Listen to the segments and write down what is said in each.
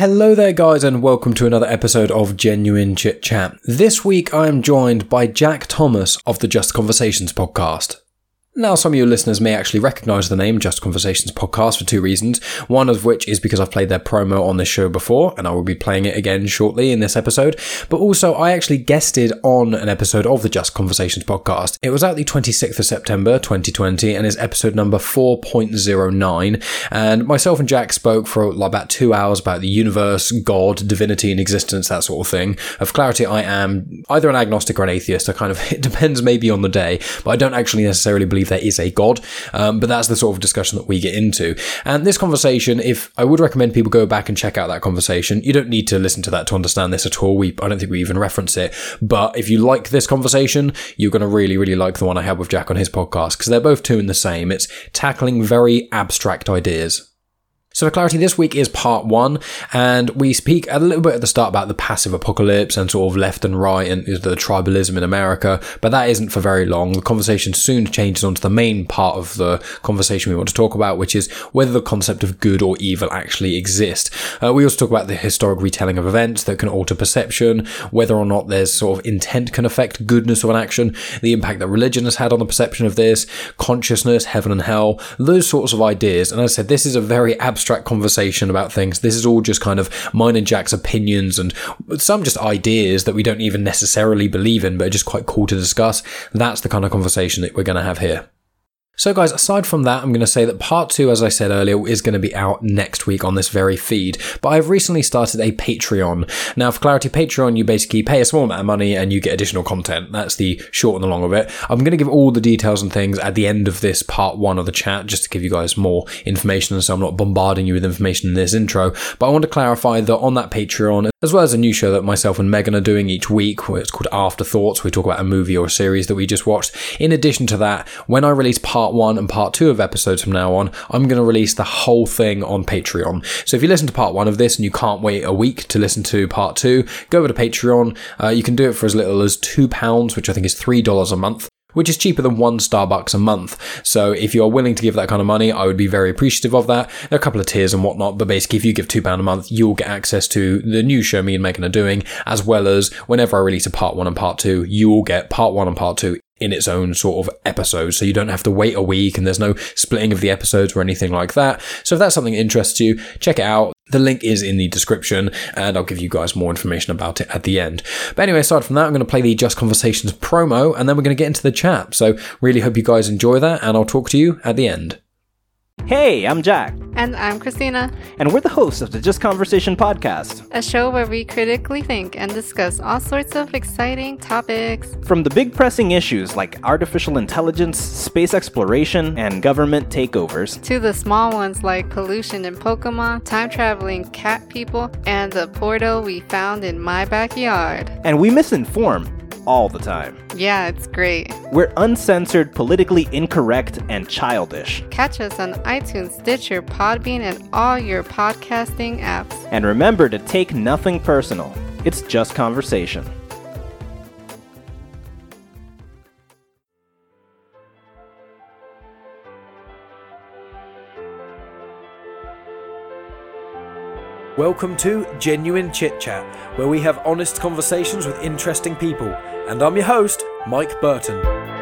Hello there, guys, and welcome to another episode of Genuine Chit Chat. This week I am joined by Jack Thomas of the Just Conversations podcast. Now, some of your listeners may actually recognize the name Just Conversations podcast for two reasons. One of which is because I've played their promo on this show before, and I will be playing it again shortly in this episode. But also, I actually guested on an episode of the Just Conversations podcast. It was out the 26th of September 2020 and is episode number 4.09. And myself and Jack spoke for about two hours about the universe, God, divinity, and existence, that sort of thing. Of clarity, I am either an agnostic or an atheist. I kind of, it depends maybe on the day, but I don't actually necessarily believe there is a God. Um, but that's the sort of discussion that we get into. And this conversation, if I would recommend people go back and check out that conversation, you don't need to listen to that to understand this at all. We, I don't think we even reference it. But if you like this conversation, you're going to really, really like the one I had with Jack on his podcast because they're both two in the same. It's tackling very abstract ideas. So for clarity, this week is part one, and we speak a little bit at the start about the passive apocalypse and sort of left and right and the tribalism in America, but that isn't for very long. The conversation soon changes onto the main part of the conversation we want to talk about, which is whether the concept of good or evil actually exists. Uh, we also talk about the historic retelling of events that can alter perception, whether or not there's sort of intent can affect goodness of an action, the impact that religion has had on the perception of this, consciousness, heaven and hell, those sorts of ideas. And as I said, this is a very abstract abstract conversation about things. This is all just kind of mine and Jack's opinions and some just ideas that we don't even necessarily believe in, but are just quite cool to discuss. That's the kind of conversation that we're going to have here. So, guys, aside from that, I'm going to say that part two, as I said earlier, is going to be out next week on this very feed. But I've recently started a Patreon. Now, for clarity, Patreon, you basically pay a small amount of money and you get additional content. That's the short and the long of it. I'm going to give all the details and things at the end of this part one of the chat, just to give you guys more information, so I'm not bombarding you with information in this intro. But I want to clarify that on that Patreon, as well as a new show that myself and Megan are doing each week, where it's called Afterthoughts, we talk about a movie or a series that we just watched. In addition to that, when I release part part one and part two of episodes from now on, I'm going to release the whole thing on Patreon. So if you listen to part one of this and you can't wait a week to listen to part two, go over to Patreon. Uh, you can do it for as little as £2, which I think is $3 a month which is cheaper than one Starbucks a month. So if you're willing to give that kind of money, I would be very appreciative of that. There are a couple of tiers and whatnot, but basically if you give £2 a month, you'll get access to the new show me and Megan are doing, as well as whenever I release a part one and part two, you will get part one and part two in its own sort of episode. So you don't have to wait a week and there's no splitting of the episodes or anything like that. So if that's something that interests you, check it out. The link is in the description and I'll give you guys more information about it at the end. But anyway, aside from that, I'm going to play the Just Conversations promo and then we're going to get into the chat. So really hope you guys enjoy that and I'll talk to you at the end. Hey, I'm Jack. And I'm Christina. And we're the hosts of the Just Conversation podcast, a show where we critically think and discuss all sorts of exciting topics. From the big pressing issues like artificial intelligence, space exploration, and government takeovers, to the small ones like pollution in Pokemon, time traveling cat people, and the portal we found in my backyard. And we misinform all the time. Yeah, it's great. We're uncensored, politically incorrect, and childish. Catch us on iTunes, Stitcher, Podbean, and all your podcasting apps. And remember to take nothing personal. It's just conversation. Welcome to Genuine Chit Chat, where we have honest conversations with interesting people. And I'm your host, Mike Burton.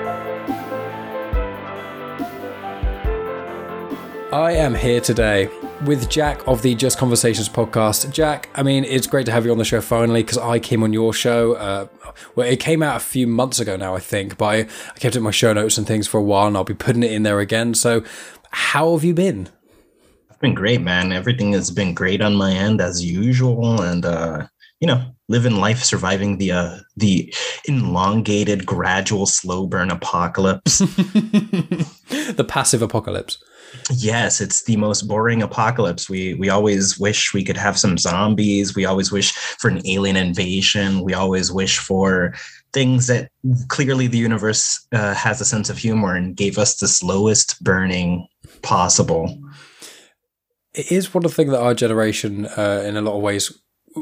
I am here today with Jack of the Just Conversations podcast. Jack, I mean, it's great to have you on the show finally because I came on your show. Uh, well, it came out a few months ago now, I think, but I, I kept it in my show notes and things for a while and I'll be putting it in there again. So, how have you been? I've been great, man. Everything has been great on my end as usual, and uh, you know, living life, surviving the uh, the elongated, gradual, slow burn apocalypse. the passive apocalypse. Yes, it's the most boring apocalypse. We we always wish we could have some zombies. We always wish for an alien invasion. We always wish for things that clearly the universe uh, has a sense of humor and gave us the slowest burning possible it is one of the things that our generation, uh, in a lot of ways,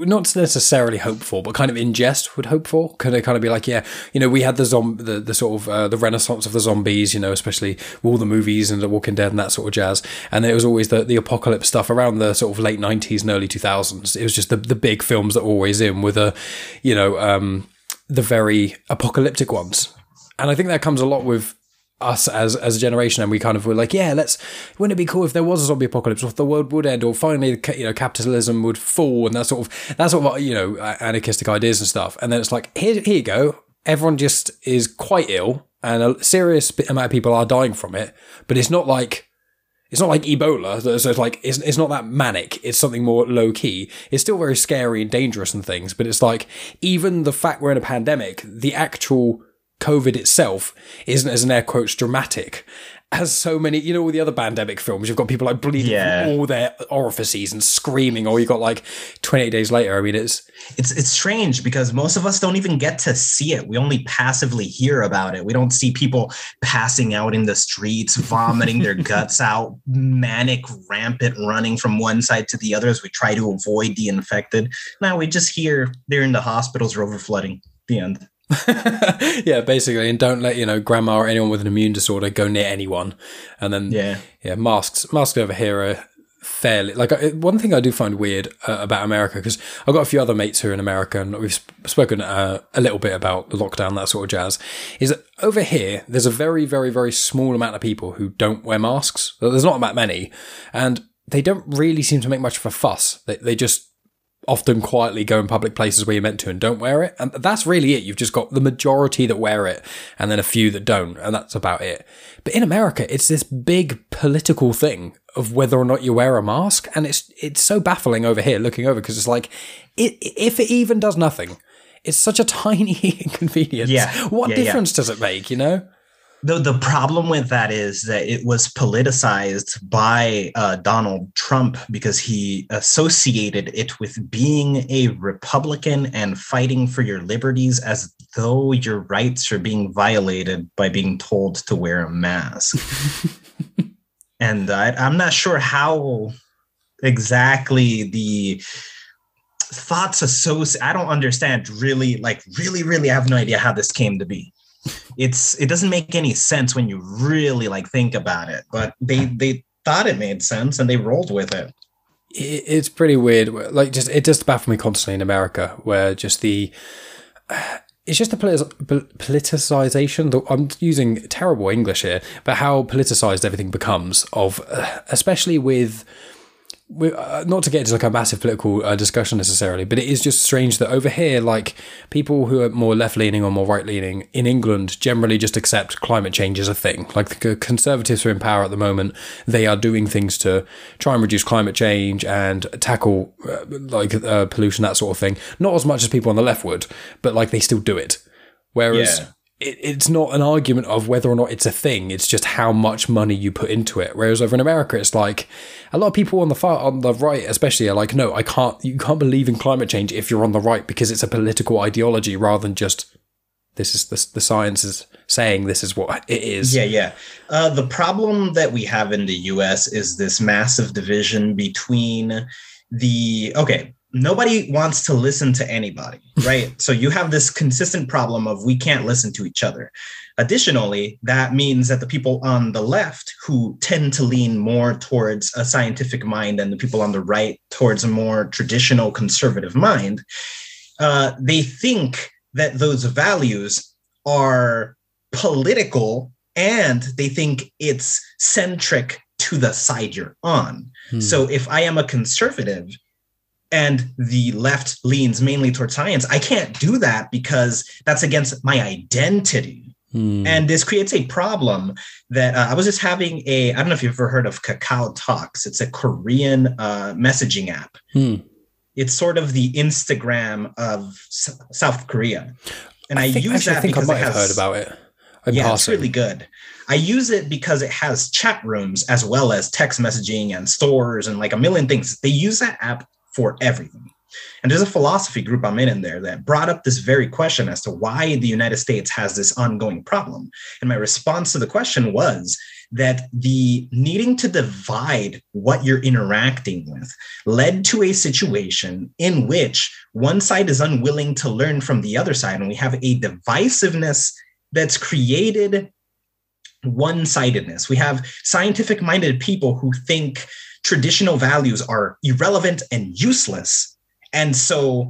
not necessarily hope for, but kind of in jest would hope for. Could they kind of be like, yeah, you know, we had the the, the sort of uh, the renaissance of the zombies, you know, especially all the movies and the Walking Dead and that sort of jazz. And it was always the the apocalypse stuff around the sort of late nineties and early two thousands. It was just the the big films that were always in with a, you know, um, the very apocalyptic ones. And I think that comes a lot with us as as a generation, and we kind of were like, yeah, let's. Wouldn't it be cool if there was a zombie apocalypse, or if the world would end, or finally, you know, capitalism would fall, and that sort of that sort of uh, you know anarchistic ideas and stuff. And then it's like, here, here you go. Everyone just is quite ill, and a serious amount of people are dying from it. But it's not like it's not like Ebola. So it's like it's it's not that manic. It's something more low key. It's still very scary and dangerous and things. But it's like even the fact we're in a pandemic, the actual COVID itself isn't as an air quotes dramatic as so many, you know, all the other pandemic films. You've got people like bleeding Yeah. from all their orifices and screaming, or you got like 28 days later. I mean, it's it's it's strange because most of us don't even get to see it. We only passively hear about it. We don't see people passing out in the streets, vomiting their guts out, manic, rampant running from one side to the other as we try to avoid the infected. Now we just hear they're in the hospitals or overflooding. The end. yeah, basically, and don't let you know grandma or anyone with an immune disorder go near anyone. And then Yeah. yeah, masks masks over here are fairly like one thing I do find weird uh, about America because I've got a few other mates who are in America and we've sp- spoken uh, a little bit about the lockdown that sort of jazz. Is that over here there's a very very very small amount of people who don't wear masks. There's not that many, and they don't really seem to make much of a fuss. They they just often quietly go in public places where you're meant to and don't wear it. And that's really it. You've just got the majority that wear it and then a few that don't. And that's about it. But in America, it's this big political thing of whether or not you wear a mask. And it's, it's so baffling over here looking over because it's like, it, if it even does nothing, it's such a tiny inconvenience. Yeah. What Yeah, yeah. difference does it make, you know? The, the problem with that is that it was politicized by uh, Donald Trump because he associated it with being a Republican and fighting for your liberties as though your rights are being violated by being told to wear a mask. and I, I'm not sure how exactly the thoughts associated, I don't understand really, like, really, really, I have no idea how this came to be it's it doesn't make any sense when you really like think about it but they they thought it made sense and they rolled with it it, it's pretty weird. Like, just it just baffles me constantly in America, where just the it's just the politicization. I'm using terrible English here, but how politicized everything becomes of, especially with. With uh, not to get into like a massive political uh, discussion necessarily, but it is just strange that over here, like people who are more left leaning or more right leaning in England generally just accept climate change as a thing. Like the conservatives are in power at the moment, they are doing things to try and reduce climate change and tackle uh, like uh, pollution, that sort of thing. Not as much as people on the left would, but like they still do it. Whereas Yeah. It, it's not an argument of whether or not it's a thing. It's just how much money you put into it. Whereas over in America, it's like a lot of people on the far on the right, especially, are like, no, I can't. You can't believe in climate change if you're on the right because it's a political ideology rather than just this is the the science is saying this is what it is. yeah yeah uh, the problem that we have in the us is this massive division between the okay nobody wants to listen to anybody right so you have this consistent problem of we can't listen to each other additionally that means that the people on the left who tend to lean more towards a scientific mind and the people on the right towards a more traditional conservative mind uh, they think that those values are political and they think it's centric to the side you're on. Hmm. So if I am a conservative and the left leans mainly towards science, I can't do that because that's against my identity. Hmm. And this creates a problem that uh, I was just having a, I don't know if you've ever heard of Kakao Talks. It's a Korean uh, messaging app. Hmm. It's sort of the Instagram of S- South Korea. And I, think, use actually, that I think I because might it have has, heard about it. In yeah, passing. it's really good. I use it because it has chat rooms as well as text messaging and stores and like a million things. They use that app for everything. And there's a philosophy group I'm in in there that brought up this very question as to why the United States has this ongoing problem. And my response to the question was that the needing to divide what you're interacting with led to a situation in which one side is unwilling to learn from the other side. And we have a divisiveness that's created one sidedness. We have scientific minded people who think traditional values are irrelevant and useless. And so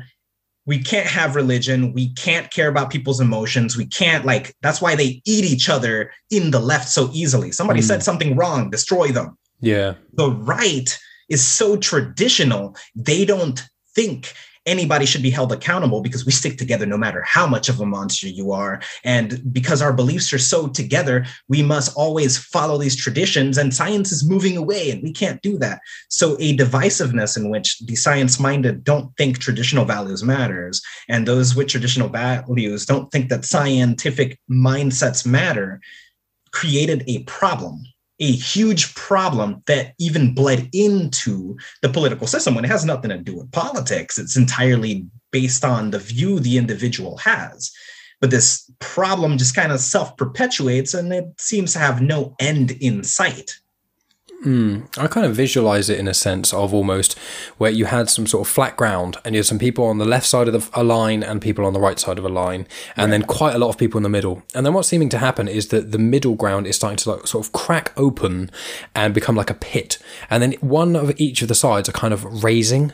we can't have religion. We can't care about people's emotions. We can't, like, that's why they eat each other in the left so easily. Somebody mm. said something wrong, destroy them. Yeah. The right is so traditional, they don't think anybody should be held accountable because we stick together no matter how much of a monster you are. And because our beliefs are so together, we must always follow these traditions, and science is moving away, and we can't do that. So, a divisiveness in which the science minded don't think traditional values matters, and those with traditional values don't think that scientific mindsets matter created a problem a huge problem that even bled into the political system when it has nothing to do with politics. It's entirely based on the view the individual has. But this problem just kind of self perpetuates and it seems to have no end in sight. Mm, I kind of visualize it in a sense of almost where you had some sort of flat ground and you had some people on the left side of the, a line and people on the right side of a line, and right. then quite a lot of people in the middle. And then what's seeming to happen is that the middle ground is starting to like sort of crack open and become like a pit. And then one of each of the sides are kind of raising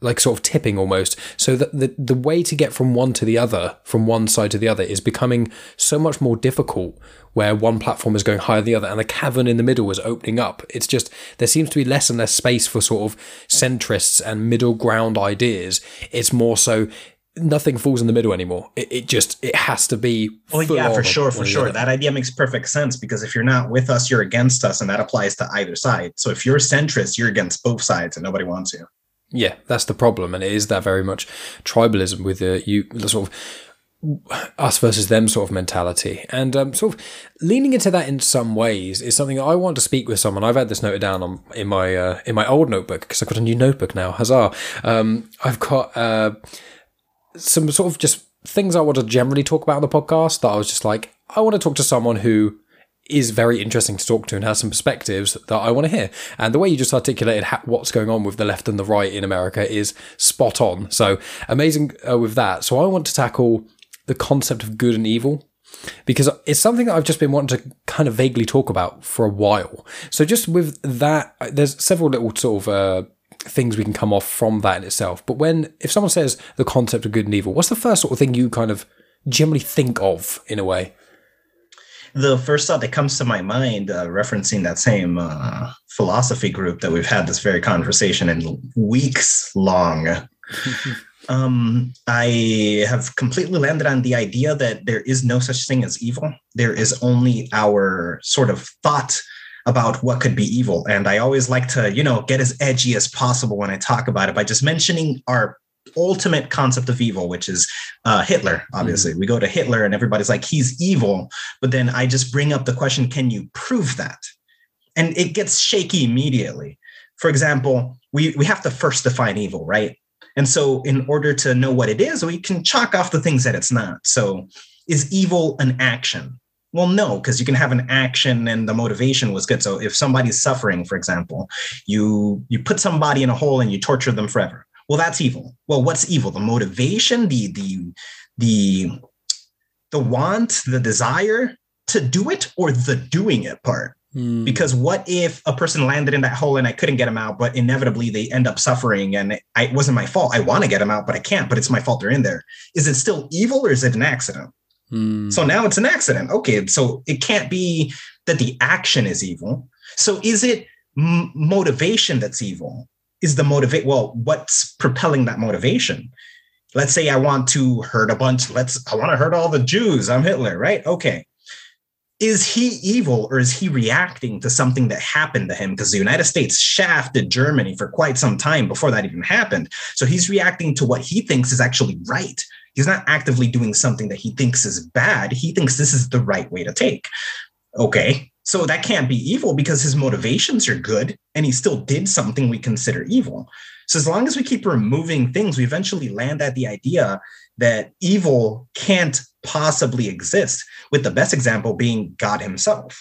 like sort of tipping almost. So that the, the way to get from one to the other, from one side to the other, is becoming so much more difficult where one platform is going higher than the other and the cavern in the middle is opening up. It's just there seems to be less and less space for sort of centrists and middle ground ideas. It's more so nothing falls in the middle anymore. It, it just it has to be. Oh yeah, for sure, for sure. That idea makes perfect sense because if you're not with us, you're against us, and that applies to either side. So if you're centrist, you're against both sides, and nobody wants you. Yeah, that's the problem, and it is that very much tribalism with the you the sort of us versus them sort of mentality, and um, sort of leaning into that in some ways is something I want to speak with someone. I've had this noted down on in my uh, in my old notebook because I've got a new notebook now. Huzzah! Um, I've got uh, some sort of just things I want to generally talk about on the podcast that I was just like, I want to talk to someone who is very interesting to talk to and has some perspectives that I want to hear. And the way you just articulated what's going on with the left and the right in America is spot on. So amazing uh, with that. So I want to tackle the concept of good and evil because it's something that I've just been wanting to kind of vaguely talk about for a while. So just with that, there's several little sort of uh, things we can come off from that in itself. But when if someone says the concept of good and evil, what's the first sort of thing you kind of generally think of in a way? The first thought that comes to my mind, uh, referencing that same uh, philosophy group that we've had this very conversation in weeks long. um, I have completely landed on the idea that there is no such thing as evil. There is only our sort of thought about what could be evil. And I always like to, you know, get as edgy as possible when I talk about it by just mentioning our ultimate concept of evil, which is uh, Hitler. Obviously, mm we go to Hitler and everybody's like, he's evil. But then I just bring up the question, can you prove that? And it gets shaky immediately. For example, we, we have to first define evil, right? And so, in order to know what it is, we can chalk off the things that it's not. So, is evil an action? Well, no, because you can have an action and the motivation was good. So if somebody's suffering, for example, you you put somebody in a hole and you torture them forever well that's evil. Well what's evil? The motivation the the the the want the desire to do it or the doing it part? Mm. because what if a person landed in that hole and i couldn't get them out but inevitably they end up suffering and it, it wasn't my fault. I want to get them out but i can't but it's my fault they're in there. Is it still evil or is it an accident? Mm. so now it's an accident. Okay so it can't be that the action is evil. So is it m- motivation that's evil is the motivate well what's propelling that motivation? Let's say i want to hurt a bunch let's i want to hurt all the jews i'm hitler right? Okay. Is he evil or is he reacting to something that happened to him? Because the united states shafted germany for quite some time before that even happened. So he's reacting to what he thinks is actually right. He's not actively doing something that he thinks is bad. He thinks this is the right way to take. Okay so that can't be evil because his motivations are good and he still did something we consider evil. So as long as we keep removing things, we eventually land at the idea that evil can't possibly exist, with the best example being God himself.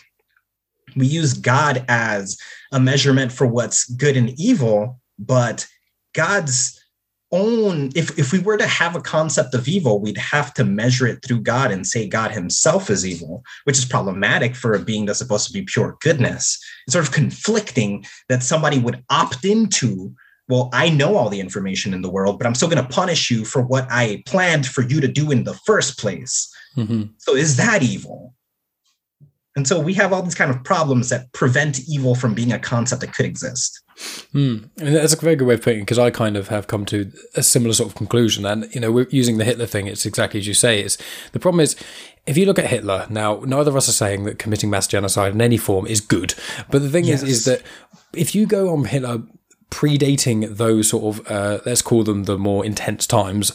we use God as a measurement for what's good and evil, but God's own if if we were to have a concept of evil we'd have to measure it through god and say god himself is evil which is problematic for a being that's supposed to be pure goodness. It's sort of conflicting that somebody would opt into well i know all the information in the world but i'm still going to punish you for what i planned for you to do in the first place. Mm-hmm. so is that evil and so we have all these kind of problems that prevent evil from being a concept that could exist. Hmm. And that's a very good way of putting it because I kind of have come to a similar sort of conclusion. And, you know, we're using the Hitler thing, it's exactly as you say. It's the problem is if you look at Hitler, now neither of us are saying that committing mass genocide in any form is good. But the thing yes. is, is that if you go on Hitler predating those sort of, uh, let's call them the more intense times,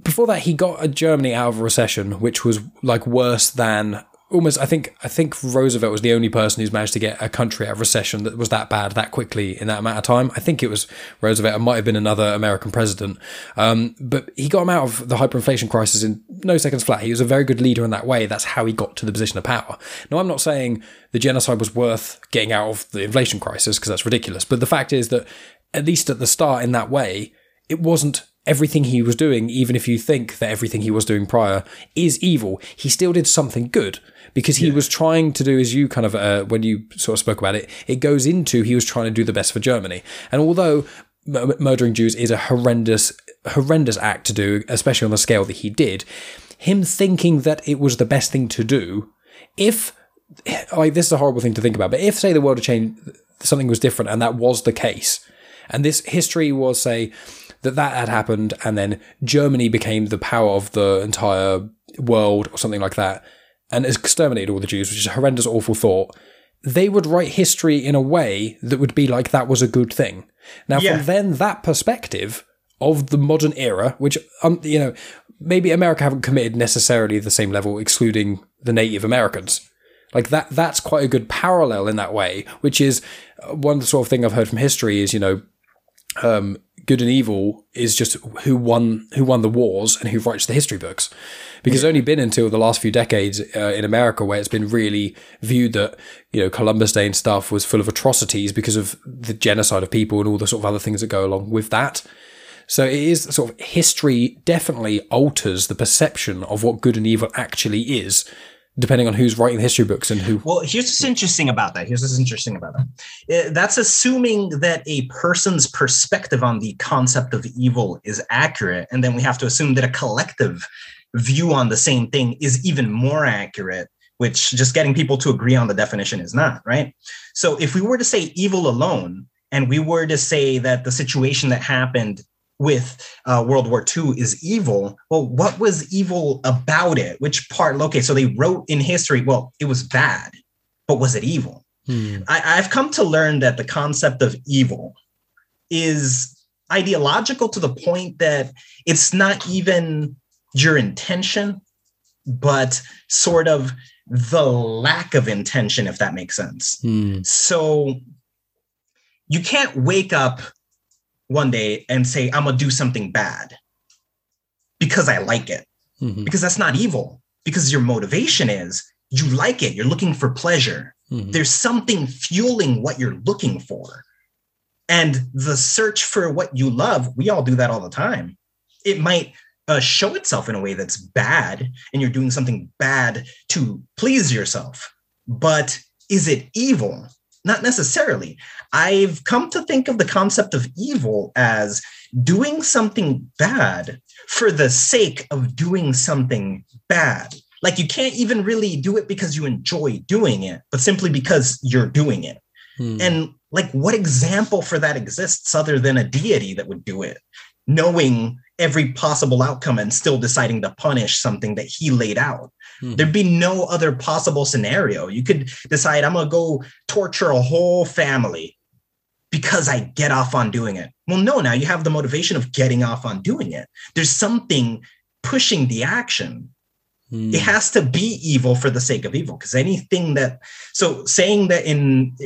before that, he got Germany out of a recession, which was like worse than almost I think I think Roosevelt was the only person who's managed to get a country out of recession that was that bad that quickly in that amount of time. I think it was Roosevelt. It might have been another American president, um, but he got him out of the hyperinflation crisis in no seconds flat. He was a very good leader in that way. That's how he got to the position of power. Now, I'm not saying the genocide was worth getting out of the inflation crisis because that's ridiculous. But the fact is that at least at the start, in that way, it wasn't everything he was doing, even if you think that everything he was doing prior is evil, he still did something good because he yeah. was trying to do, as you kind of, uh, when you sort of spoke about it, it goes into he was trying to do the best for Germany. And although m- murdering Jews is a horrendous, horrendous act to do, especially on the scale that he did, him thinking that it was the best thing to do, if, like, this is a horrible thing to think about, but if, say, the world had changed, something was different and that was the case, and this history was, say, that that had happened and then Germany became the power of the entire world or something like that and exterminated all the Jews, which is a horrendous, awful thought, they would write history in a way that would be like that was a good thing. Now, yeah. from then that perspective of the modern era, which um, you know, maybe America haven't committed necessarily the same level, excluding the Native Americans. Like that, that's quite a good parallel in that way, which is uh, one sort of thing I've heard from history is, you know, um, good and evil is just who won who won the wars and who writes the history books. Because it's only been until the last few decades uh, in America where it's been really viewed that you know Columbus Day and stuff was full of atrocities because of the genocide of people and all the sort of other things that go along with that. So it is sort of history definitely alters the perception of what good and evil actually is depending on who's writing the history books and who. Well, here's what's interesting about that. Here's what's interesting about that. Uh, that's assuming that a person's perspective on the concept of evil is accurate. And then we have to assume that a collective view on the same thing is even more accurate, which just getting people to agree on the definition is not, right? So if we were to say evil alone, and we were to say that the situation that happened with uh, World War II is evil. Well, what was evil about it? Which part? Okay, so they wrote in history, well, it was bad, but was it evil? Hmm. I, I've come to learn that the concept of evil is ideological to the point that it's not even your intention, but sort of the lack of intention, if that makes sense. Hmm. So you can't wake up one day and say, I'm to do something bad because I like it. Mm-hmm. Because that's not evil. Because your motivation is you like it. You're looking for pleasure. Mm-hmm. There's something fueling what you're looking for. And the search for what you love, we all do that all the time. It might uh, show itself in a way that's bad, and you're doing something bad to please yourself. But is it evil? Not necessarily. I've come to think of the concept of evil as doing something bad for the sake of doing something bad. Like you can't even really do it because you enjoy doing it, but simply because you're doing it. Hmm. And like, what example for that exists other than a deity that would do it, knowing every possible outcome and still deciding to punish something that he laid out? Hmm. There'd be no other possible scenario. You could decide, I'm going to go torture a whole family because I get off on doing it. Well, no, now you have the motivation of getting off on doing it. There's something pushing the action. Mm. It has to be evil for the sake of evil because anything that, so saying that in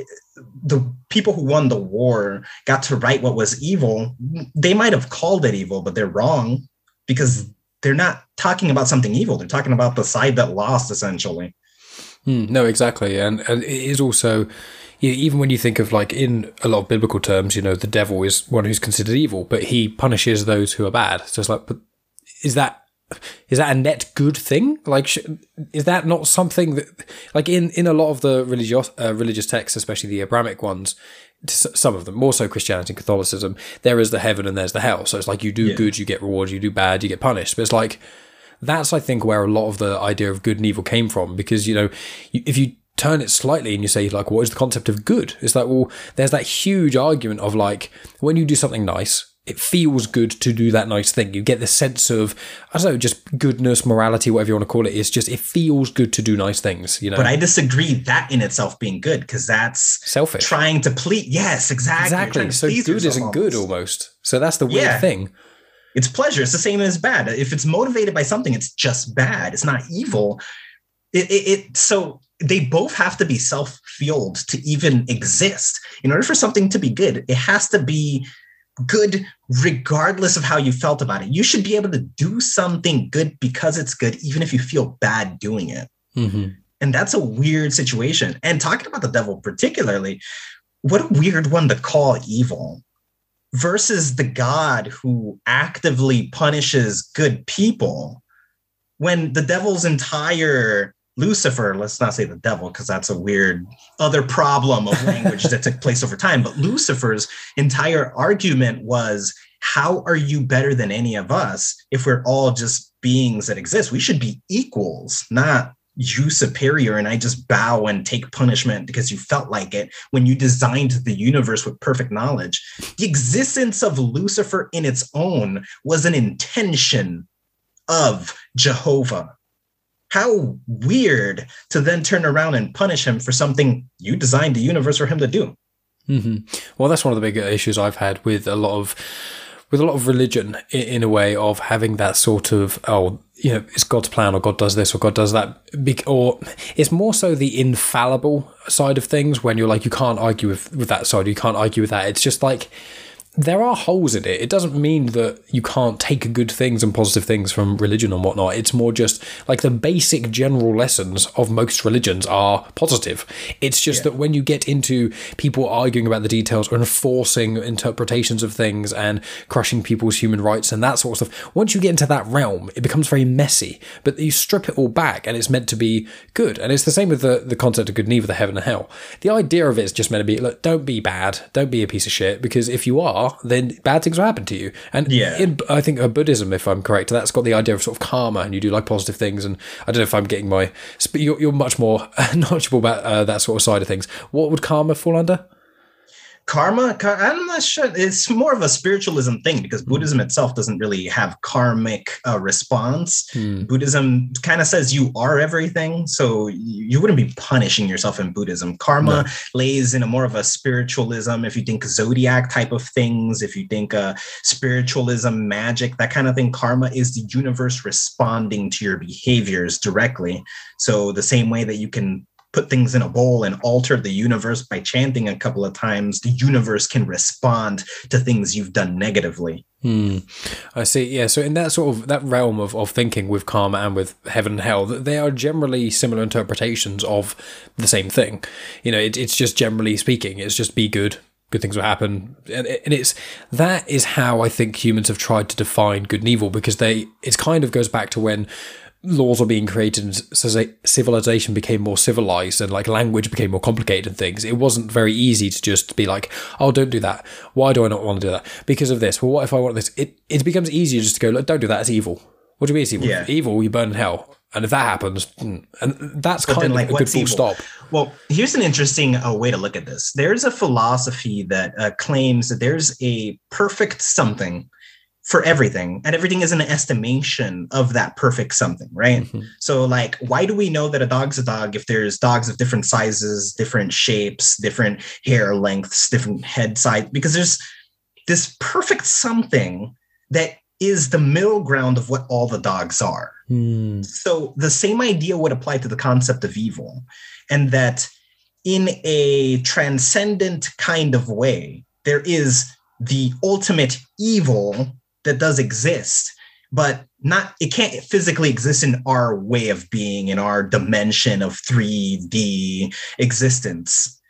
the people who won the war got to write what was evil, they might have called it evil, but they're wrong because they're not talking about something evil. They're talking about the side that lost essentially. Mm, no, exactly, and and it is also. Even when you think of like in a lot of biblical terms, you know, the devil is one who's considered evil, but he punishes those who are bad. So it's like, but is that is that a net good thing? Like, sh- is that not something that, like, in in a lot of the religious uh, religious texts, especially the Abrahamic ones, some of them, more so Christianity and Catholicism, there is the heaven and there's the hell. So it's like you do Yeah. good, you get rewarded; you do bad, you get punished. But it's like that's I think where a lot of the idea of good and evil came from, because you know, you, if you turn it slightly and you say like, what is the concept of good? It's like, well, there's that huge argument of like when you do something nice. It feels good to do that nice thing. You get the sense of, I don't know, just goodness, morality, whatever you want to call it. It's just, it feels good to do nice things, you know? But I disagree that in itself being good because that's Selfish. trying to please. Yes, exactly. Exactly. So good isn't good almost. almost. So that's the weird Yeah. thing. It's pleasure. It's the same as bad. If it's motivated by something, it's just bad. It's not evil. It, it, it so they both have to be self-fueled to even exist. In order for something to be good, it has to be good regardless of how you felt about it. You should be able to do something good because it's good, even if you feel bad doing it. hmm And that's a weird situation. And talking about the devil particularly, what a weird one to call evil versus the God who actively punishes good people. When the devil's entire Lucifer, let's not say the devil, because that's a weird other problem of language that took place over time, but Lucifer's entire argument was how are you better than any of us if we're all just beings that exist? We should be equals, not you superior and I just bow and take punishment because you felt like it when you designed the universe with perfect knowledge. The existence of Lucifer in its own was an intention of Jehovah. How weird to then turn around and punish him for something you designed the universe for him to do. hmm Well, that's one of the big issues I've had with a lot of with a lot of religion in, in a way of having that sort of oh you know it's God's plan or God does this or God does that. Or it's more so the infallible side of things when you're like you can't argue with with that side. You can't argue with that. It's just like there are holes in it. It doesn't mean that you can't take good things and positive things from religion and whatnot. It's more just like the basic general lessons of most religions are positive. It's just that when you get into people arguing about the details or enforcing interpretations of things and crushing people's human rights and that sort of stuff, once you get into that realm, it becomes very messy. But you strip it all back and it's meant to be good. And it's the same with the, the concept of good and evil, the heaven and hell. The idea of it is just meant to be look, don't be bad, don't be a piece of shit, because if you are, then bad things will happen to you. And Yeah. in I think uh, Buddhism, if I'm correct, that's got the idea of sort of karma, and you do like positive things. And I don't know if I'm getting my, you're, you're much more knowledgeable about uh, that sort of side of things. What would karma fall under? Karma, kar- I'm not sure. It's more of a spiritualism thing because Buddhism itself doesn't really have karmic uh, response. Hmm. Buddhism kind of says you are everything, so you wouldn't be punishing yourself in Buddhism. Karma lays in a more of a spiritualism. If you think zodiac type of things, if you think uh, spiritualism, magic, that kind of thing, karma is the universe responding to your behaviors directly. So the same way that you can put things in a bowl and alter the universe by chanting a couple of times, the universe can respond to things you've done negatively. Hmm. I see. Yeah. So in that sort of that realm of, of thinking with karma and with heaven and hell, they are generally similar interpretations of the same thing. You know, it, it's just generally speaking, it's just be good. Good things will happen, and, and it's that is how I think humans have tried to define good and evil because they it kind of goes back to when laws were being created and civilization became more civilized and like language became more complicated and things it wasn't very easy to just be like oh don't do that. Why do i not want to do that? Because of this well what if i want this? It, it becomes easier just to go look don't do that. It's evil. What do you mean it's evil? Yeah. evil you burn in hell. And if that happens mm, and that's But kind then, of like, a good full evil? stop. Well, here's an interesting uh, way to look at this. There's a philosophy that uh, claims that there's a perfect something for everything, and everything is an estimation of that perfect something, right? Mhm. So, like, why do we know that a dog's a dog if there's dogs of different sizes, different shapes, different hair lengths, different head size? Because there's this perfect something that is the middle ground of what all the dogs are. Hmm. So the same idea would apply to the concept of evil, and that in a transcendent kind of way, there is the ultimate evil that does exist, but not it can't physically exist in our way of being in our dimension of 3D existence.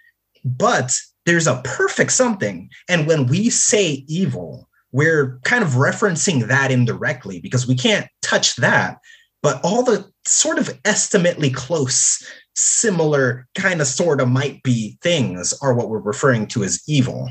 But there's a perfect something. And when we say evil, we're kind of referencing that indirectly because we can't touch that. But all the sort of estimately close, similar, kind of sort of might be things are what we're referring to as evil.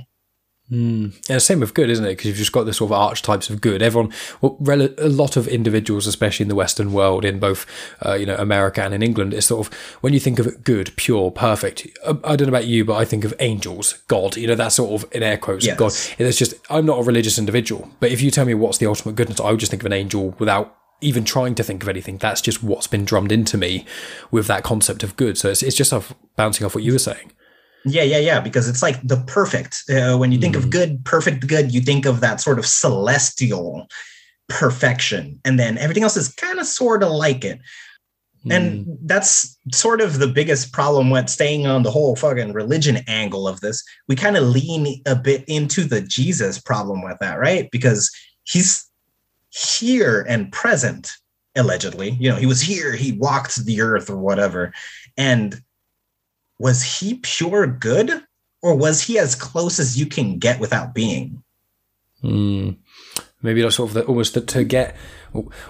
Mm. Yeah, same with good, isn't it? Because you've just got the sort of archetypes of good. Everyone, well, rel- a lot of individuals, especially in the Western world, in both, uh, you know, America and in England, is sort of when you think of good, pure, perfect. I, I don't know about you, but I think of angels, God. You know, that sort of in air quotes, Yes. God. It's just I'm not a religious individual, but if you tell me what's the ultimate goodness, I would just think of an angel without even trying to think of anything. That's just what's been drummed into me with that concept of good. So it's it's just off, bouncing off what you were saying. Yeah, yeah, yeah. Because it's like the perfect. Uh, when you think of good, perfect good, you think of that sort of celestial perfection. And then everything else is kind of sort of like it. And that's sort of the biggest problem with staying on the whole fucking religion angle of this. We kind of lean a bit into the Jesus problem with that, right? Because he's here and present, allegedly. You know, he was here, he walked the earth or whatever. And was he pure good or was he as close as you can get without being? Mm. Maybe that's sort of the, almost the, to get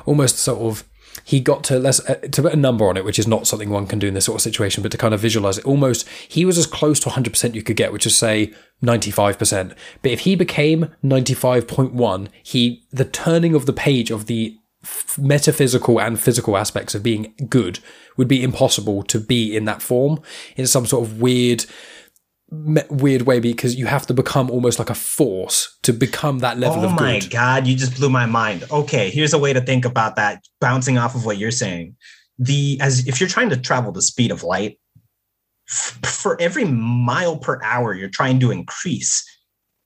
almost sort of he got to less uh, to put a number on it, which is not something one can do in this sort of situation, but to kind of visualize it. Almost he was as close to 100 percent you could get, which is say 95 percent. But if he became 95.1, he the turning of the page of the f- metaphysical and physical aspects of being good would be impossible to be in that form in some sort of weird weird way because you have to become almost like a force to become that level oh of my god, you just blew my mind. Okay, here's a way to think about that, bouncing off of what you're saying. The as if you're trying to travel the speed of light, f- for every mile per hour you're trying to increase,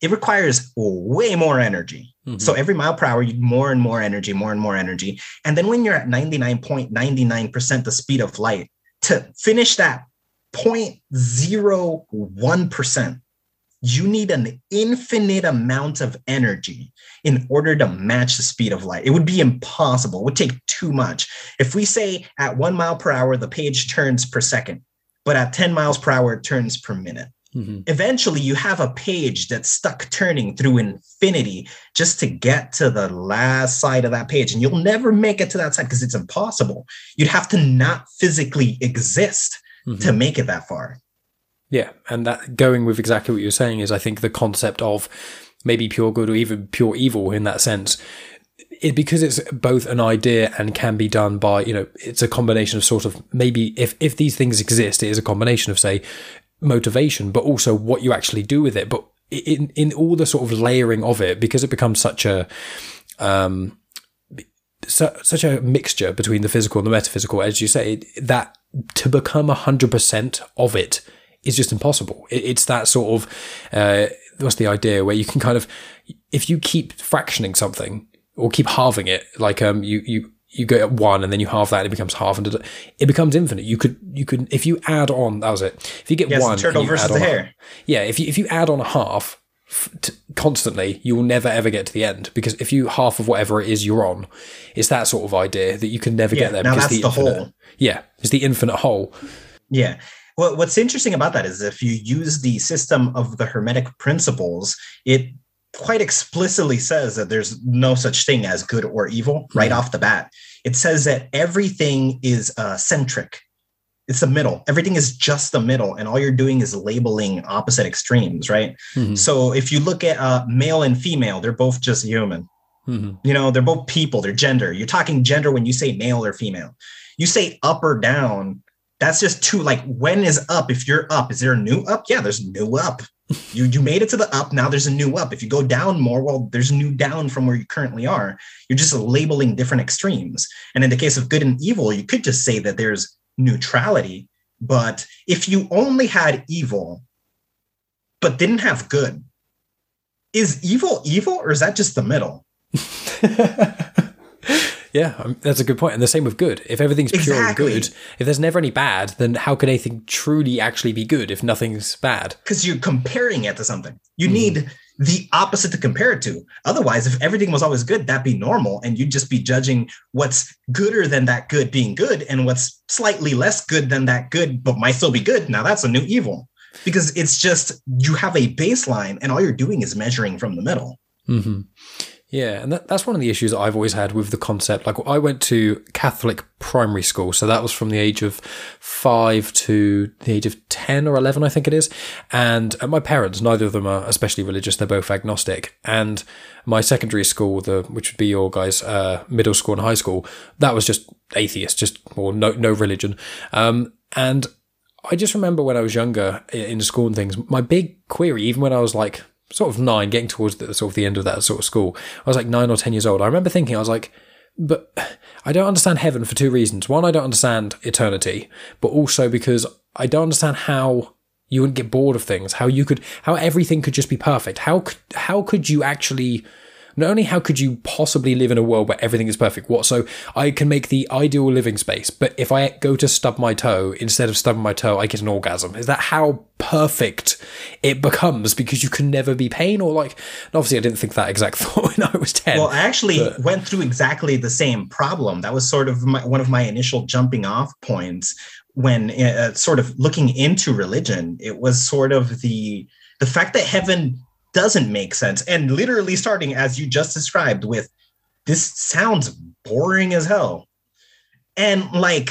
it requires way more energy. Mhm. So every mile per hour, you more and more energy, more and more energy. And then when you're at 99.99% the speed of light, to finish that 0.01%, you need an infinite amount of energy in order to match the speed of light. It would be impossible. It would take too much. If we say at one mile per hour, the page turns per second, but at 10 miles per hour, it turns per minute Mhm. eventually you have a page that's stuck turning through infinity just to get to the last side of that page and you'll never make it to that side because it's impossible you'd have to not physically exist Mhm. to make it that far Yeah, and that going with exactly what you're saying is, I think, the concept of maybe pure good or even pure evil in that sense. It, because it's both an idea and can be done by you know it's a combination of sort of maybe if if these things exist it is a combination of say motivation but also what you actually do with it. But in in all the sort of layering of it because it becomes such a um su- such a mixture between the physical and the metaphysical as you say that to become 100% of it is just impossible. It, it's that sort of uh what's the idea where you can kind of if you keep fractioning something or keep halving it like um you you you go at one and then you halve that and it becomes half and it becomes infinite you could you could if you add on that was it if you get yes one the turtle versus the hare yeah, if you if you add on a half f- t- constantly, you will never ever get to the end because if you half of whatever it is you're on, it's that sort of idea that you can never Yeah, get there. now because that's the infinite, whole. Yeah, it's the infinite whole. Yeah. Well, what's interesting about that is if you use the system of the Hermetic principles, it quite explicitly says that there's no such thing as good or evil right off the bat. It says that everything is uh, centric. It's the middle. Everything is just the middle, and all you're doing is labeling opposite extremes, right? Mhm. So if you look at uh, male and female, they're both just human Mhm. you know they're both people they're gender you're talking gender when you say male or female you say up or down that's just two like when is up? If you're up is there a new up? Yeah there's new up. You you made it to the up now there's a new up. If you go down more well there's new down from where you currently are. You're just labeling different extremes. And in the case of good and evil you could just say that there's neutrality but if you only had evil but didn't have good is evil evil or is that just the middle Yeah, um, that's a good point. And the same with good. If everything's pure Exactly. and good, if there's never any bad, then how can anything truly actually be good if nothing's bad? because you're comparing it to something. You Mhm. need the opposite to compare it to. Otherwise, if everything was always good, that'd be normal. And you'd just be judging what's gooder than that good being good and what's slightly less good than that good, but might still be good. Now that's a new evil because it's just you have a baseline and all you're doing is measuring from the middle. Mm-hmm. Yeah, and that, that's one of the issues that I've always had with the concept. Like, I went to Catholic primary school, so that was from the age of five to the age of 10 or 11, I think it is. And my parents, neither of them are especially religious, they're both agnostic. And my secondary school, the which would be your guys' uh, middle school and high school, that was just atheist, just or no, no religion. Um, and I just remember when I was younger in school and things, my big query, even when I was like sort of nine, getting towards the sort of the end of that sort of school. I was like nine or ten years old. I remember thinking, I was like, but I don't understand heaven for two reasons. One, I don't understand eternity, but also because I don't understand how you wouldn't get bored of things, how you could, how everything could just be perfect. How could, how could you actually not only how could you possibly live in a world where everything is perfect, what so I can make the ideal living space, but if I go to stub my toe, instead of stubbing my toe, I get an orgasm. Is that how perfect it becomes because you can never be pain or like obviously I didn't think that exact thought when I was 10. Well, I actually but, went through exactly the same problem. That was sort of my, one of my initial jumping off points when uh, sort of looking into religion. It was sort of the the fact that heaven doesn't make sense. And literally starting as you just described with this sounds boring as hell. And like,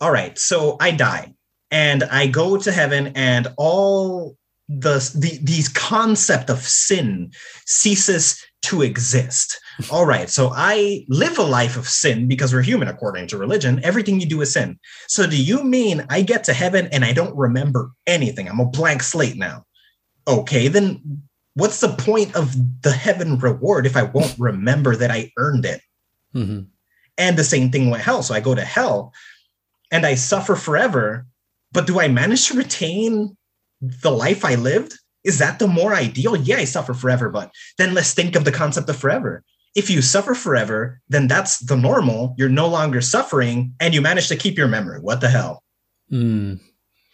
all right, so I die and I go to heaven and all the, the these concept of sin ceases to exist. All right, so I live a life of sin because we're human according to religion. Everything you do is sin. So do you mean I get to heaven and I don't remember anything? I'm a blank slate now. Okay, then what's the point of the heaven reward if I won't remember that I earned it? Mm-hmm. And the same thing with hell. So I go to hell and I suffer forever, but do I manage to retain the life I lived? Is that the more ideal? Yeah, I suffer forever, but then let's think of the concept of forever. If you suffer forever, then that's the normal. You're no longer suffering and you manage to keep your memory. What the hell? Mm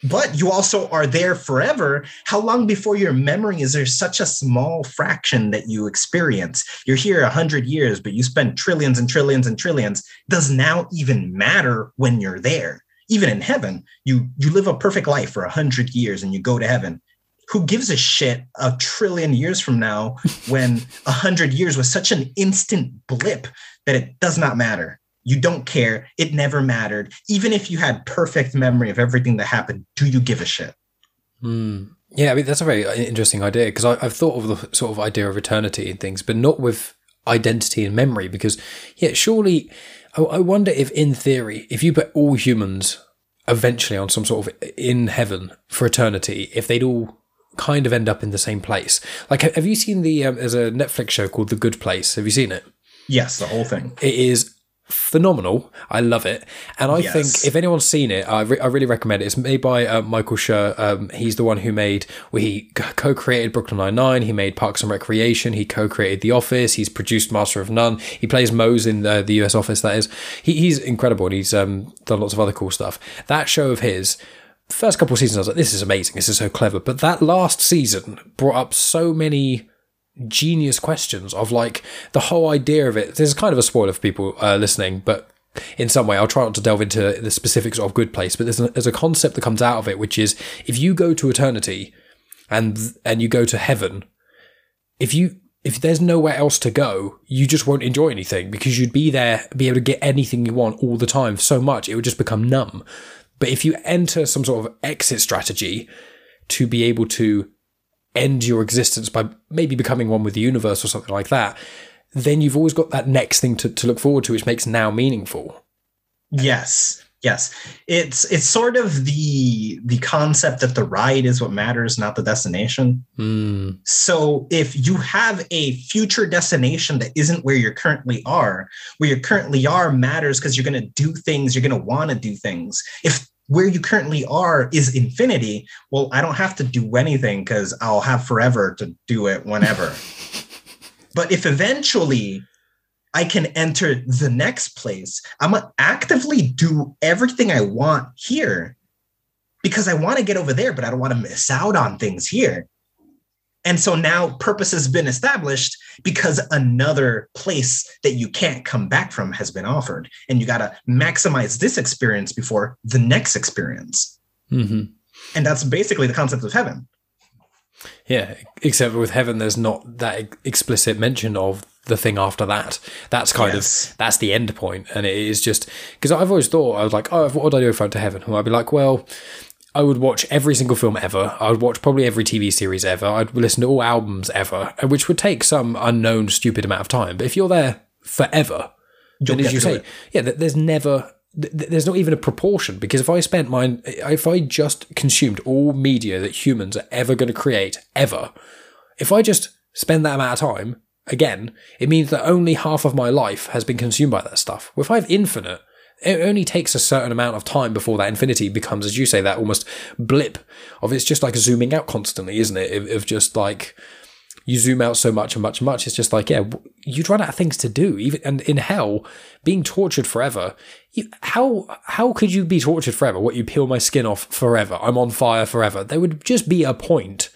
but you also are there forever. How long before your memory is there such a small fraction that you experience? You're here a hundred years, but you spend trillions and trillions and trillions. Does now even matter when you're there? Even in heaven, you you live a perfect life for a hundred years and you go to heaven. Who gives a shit a trillion years from now when a hundred years was such an instant blip that it does not matter? You don't care. It never mattered. Even if you had perfect memory of everything that happened, do you give a shit? Mm. Yeah, I mean, that's a very interesting idea because I've thought of the sort of idea of eternity and things, but not with identity and memory. Because, yeah, surely I wonder if, in theory, if you put all humans eventually on some sort of in heaven for eternity, if they'd all kind of end up in the same place. Like, have you seen the, um, there's a Netflix show called The Good Place. Have you seen it? Yes, the whole thing. It is phenomenal. I love it, and I yes. think if anyone's seen it, I, re- I really recommend it. It's made by uh, Michael Schur. Um, he's the one who made. Well, he co-created Brooklyn Nine Nine. He made Parks and Recreation. He co-created The Office. He's produced Master of None. He plays Mose in the, the U.S. Office. That is, he, he's incredible, and he's um, done lots of other cool stuff. That show of his. First couple of seasons, I was like, "This is amazing. This is so clever." But that last season brought up so many genius questions of like the whole idea of it. This is kind of a spoiler for people uh, listening, but in some way, I'll try not to delve into the specifics of Good Place. But there's a, there's a concept that comes out of it, which is if you go to eternity and and you go to heaven, if you if there's nowhere else to go, you just won't enjoy anything because you'd be there, be able to get anything you want all the time so much, it would just become numb. But if you enter some sort of exit strategy to be able to end your existence by maybe becoming one with the universe or something like that, then you've always got that next thing to, to look forward to, which makes now meaningful. Yes. Yes. It's it's sort of the the concept that the ride is what matters, not the destination. Mm. So if you have a future destination that isn't where you currently are, where you currently are matters because you're gonna do things, you're gonna want to do things. If where you currently are is infinity, well, I don't have to do anything because I'll have forever to do it whenever. but if eventually I can enter the next place, I'm gonna actively do everything I want here because I want to get over there, but I don't want to miss out on things here. And so now purpose has been established because another place that you can't come back from has been offered. And you got to maximize this experience before the next experience. Mm-hmm. And that's basically the concept of heaven. Yeah, except with heaven, there's not that explicit mention of the thing after that. That's kind Yes. of that's the end point, and it is just because I've always thought I was like, oh, what would I do if I went to heaven? Well, I'd be like, well, I would watch every single film ever. I would watch probably every TV series ever. I'd listen to all albums ever, uh, which would take some unknown stupid amount of time. But if you're there forever, You'll then as you say, it. yeah, there's never. th- th- There's not even a proportion because if I spent mine, if I just consumed all media that humans are ever going to create, ever, if I just spend that amount of time, again, it means that only half of my life has been consumed by that stuff. Well, if I have infinite, it only takes a certain amount of time before that infinity becomes, as you say, that almost blip of it's just like zooming out constantly, isn't it? Of, of just like you zoom out so much and much and much. It's just like, yeah, w- you run out of things to do. Even and in hell, being tortured forever. You, how how could you be tortured forever? What you peel my skin off forever? I'm on fire forever. There would just be a point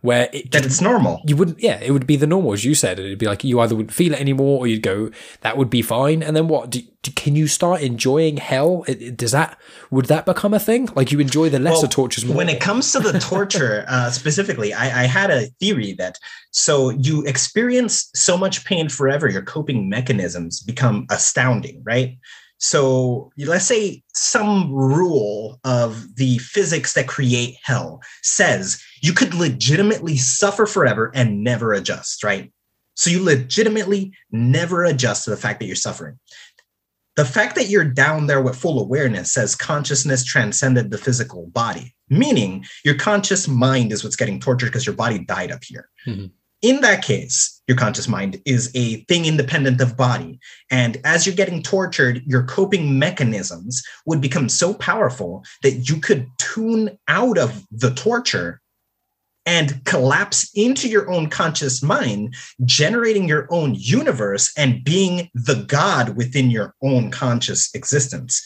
where it That it's normal. you wouldn't yeah it would be the normal as you said. It'd be like you either wouldn't feel it anymore or you'd go that would be fine. And then what? Do, do, can you start enjoying hell? It, it- does that would that become a thing? Like you enjoy the lesser Well, tortures more. When it comes to the torture uh, specifically, I, I had a theory that so you experience so much pain forever, your coping mechanisms become astounding, right? So let's say some rule of the physics that create hell says you could legitimately suffer forever and never adjust, right? So you legitimately never adjust to the fact that you're suffering. The fact that you're down there with full awareness says consciousness transcended the physical body, meaning your conscious mind is what's getting tortured because your body died up here. Mhm. In that case, your conscious mind is a thing independent of body. And as you're getting tortured, your coping mechanisms would become so powerful that you could tune out of the torture and collapse into your own conscious mind, generating your own universe and being the God within your own conscious existence.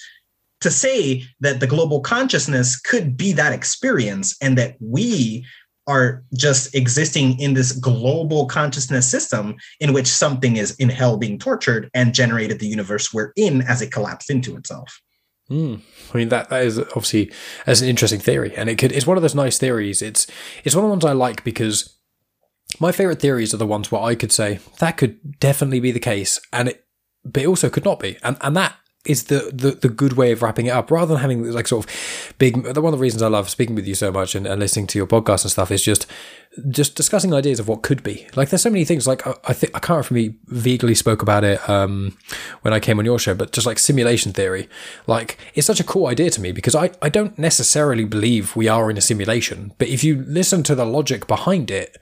To say that the global consciousness could be that experience and that we are just existing in this global consciousness system in which something is in hell being tortured and generated the universe we're in as it collapsed into itself. Mm. I mean that that is obviously as an interesting theory, and it could it's one of those nice theories. It's it's one of the ones I like because my favorite theories are the ones where I could say that could definitely be the case, and it but it also could not be, and and that is the, the the good way of wrapping it up rather than having like sort of big one of the reasons I love speaking with you so much and, and listening to your podcast and stuff is just just discussing ideas of what could be. Like there's so many things like I, I think I can't remember if we vaguely spoke about it um when I came on your show but just like simulation theory. Like it's such a cool idea to me because I, I don't necessarily believe we are in a simulation but if you listen to the logic behind it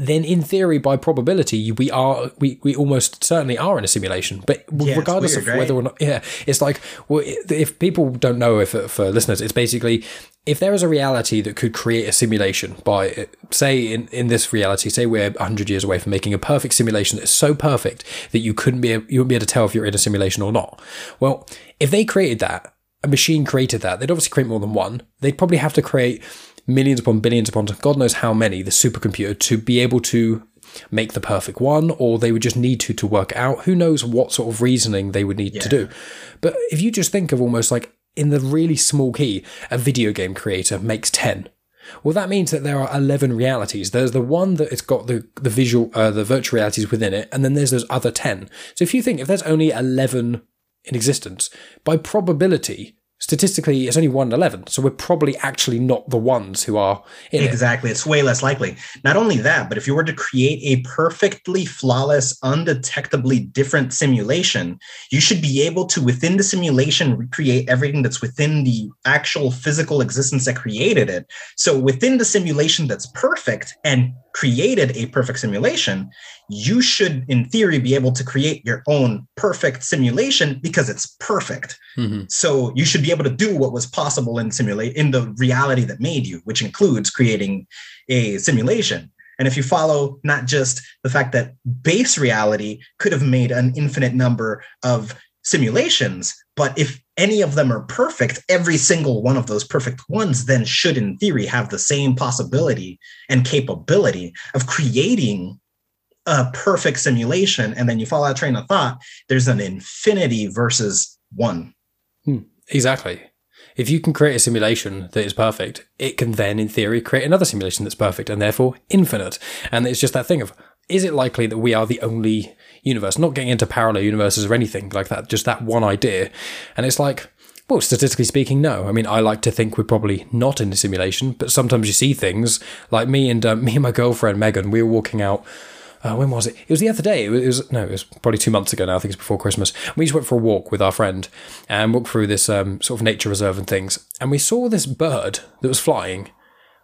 then in theory by probability we are we, we almost certainly are in a simulation. But it's regardless weird, of whether or not yeah it's like well if people don't know if for listeners it's basically if there is a reality that could create a simulation by say in, in this reality say we're 100 years away from making a perfect simulation that's so perfect that you couldn't be you wouldn't be able to tell if you're in a simulation or not. Well if they created that a machine created that they'd obviously create more than one. They'd probably have to create millions upon billions upon God knows how many, the supercomputer, to be able to make the perfect one, or they would just need to to work out. Who knows what sort of reasoning they would need to do. But if you just think of almost like in the really small key, a video game creator makes 10. Well, that means that there are 11 realities. There's the one that it's got the, the visual, uh, the virtual realities within it, and then there's those other 10. So if you think if there's only 11 in existence, by probability, statistically it's only 1 in 11 so we're probably actually not the ones who are in it Exactly. It's way less likely. Not only that, but if you were to create a perfectly flawless, undetectably different simulation, you should be able to, within the simulation, recreate everything that's within the actual physical existence that created it. So within the simulation that's perfect and created a perfect simulation, you should, in theory, be able to create your own perfect simulation because it's perfect. Mhm. So you should be able to do what was possible in simulate in the reality that made you, which includes creating a simulation. And if you follow not just the fact that base reality could have made an infinite number of simulations. But if any of them are perfect, every single one of those perfect ones then should, in theory, have the same possibility and capability of creating a perfect simulation. And then you follow that train of thought, there's an infinity versus one. Hmm, exactly. If you can create a simulation that is perfect, it can then, in theory, create another simulation that's perfect and therefore infinite. And it's just that thing of is it likely that we are the only universe, not getting into parallel universes or anything like that, just that one idea. And it's like, well, statistically speaking, no. I mean, I like to think we're probably not in a simulation, but sometimes you see things like me and uh, me and my girlfriend Megan. We were walking out. Uh, when was it? It was the other day. It was, it was, no, it was probably two months ago now. I think it's before Christmas. We just went for a walk with our friend and walked through this um, sort of nature reserve and things, and we saw this bird that was flying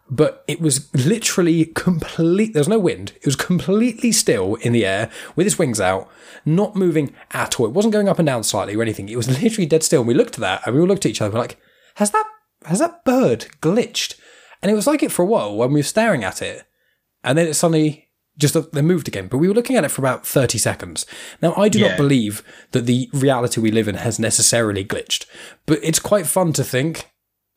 but it was literally complete. There's no wind. It was completely still in the air with its wings out, not moving at all. It wasn't going up and down slightly or anything. It was literally dead still. And we looked at that and we all looked at each other. We're like, has that has that bird glitched? And it was like it for a while when we were staring at it, and then it suddenly just then moved again. But we were looking at it for about 30 seconds. Now, I do yeah. not believe that the reality we live in has necessarily glitched, but it's quite fun to think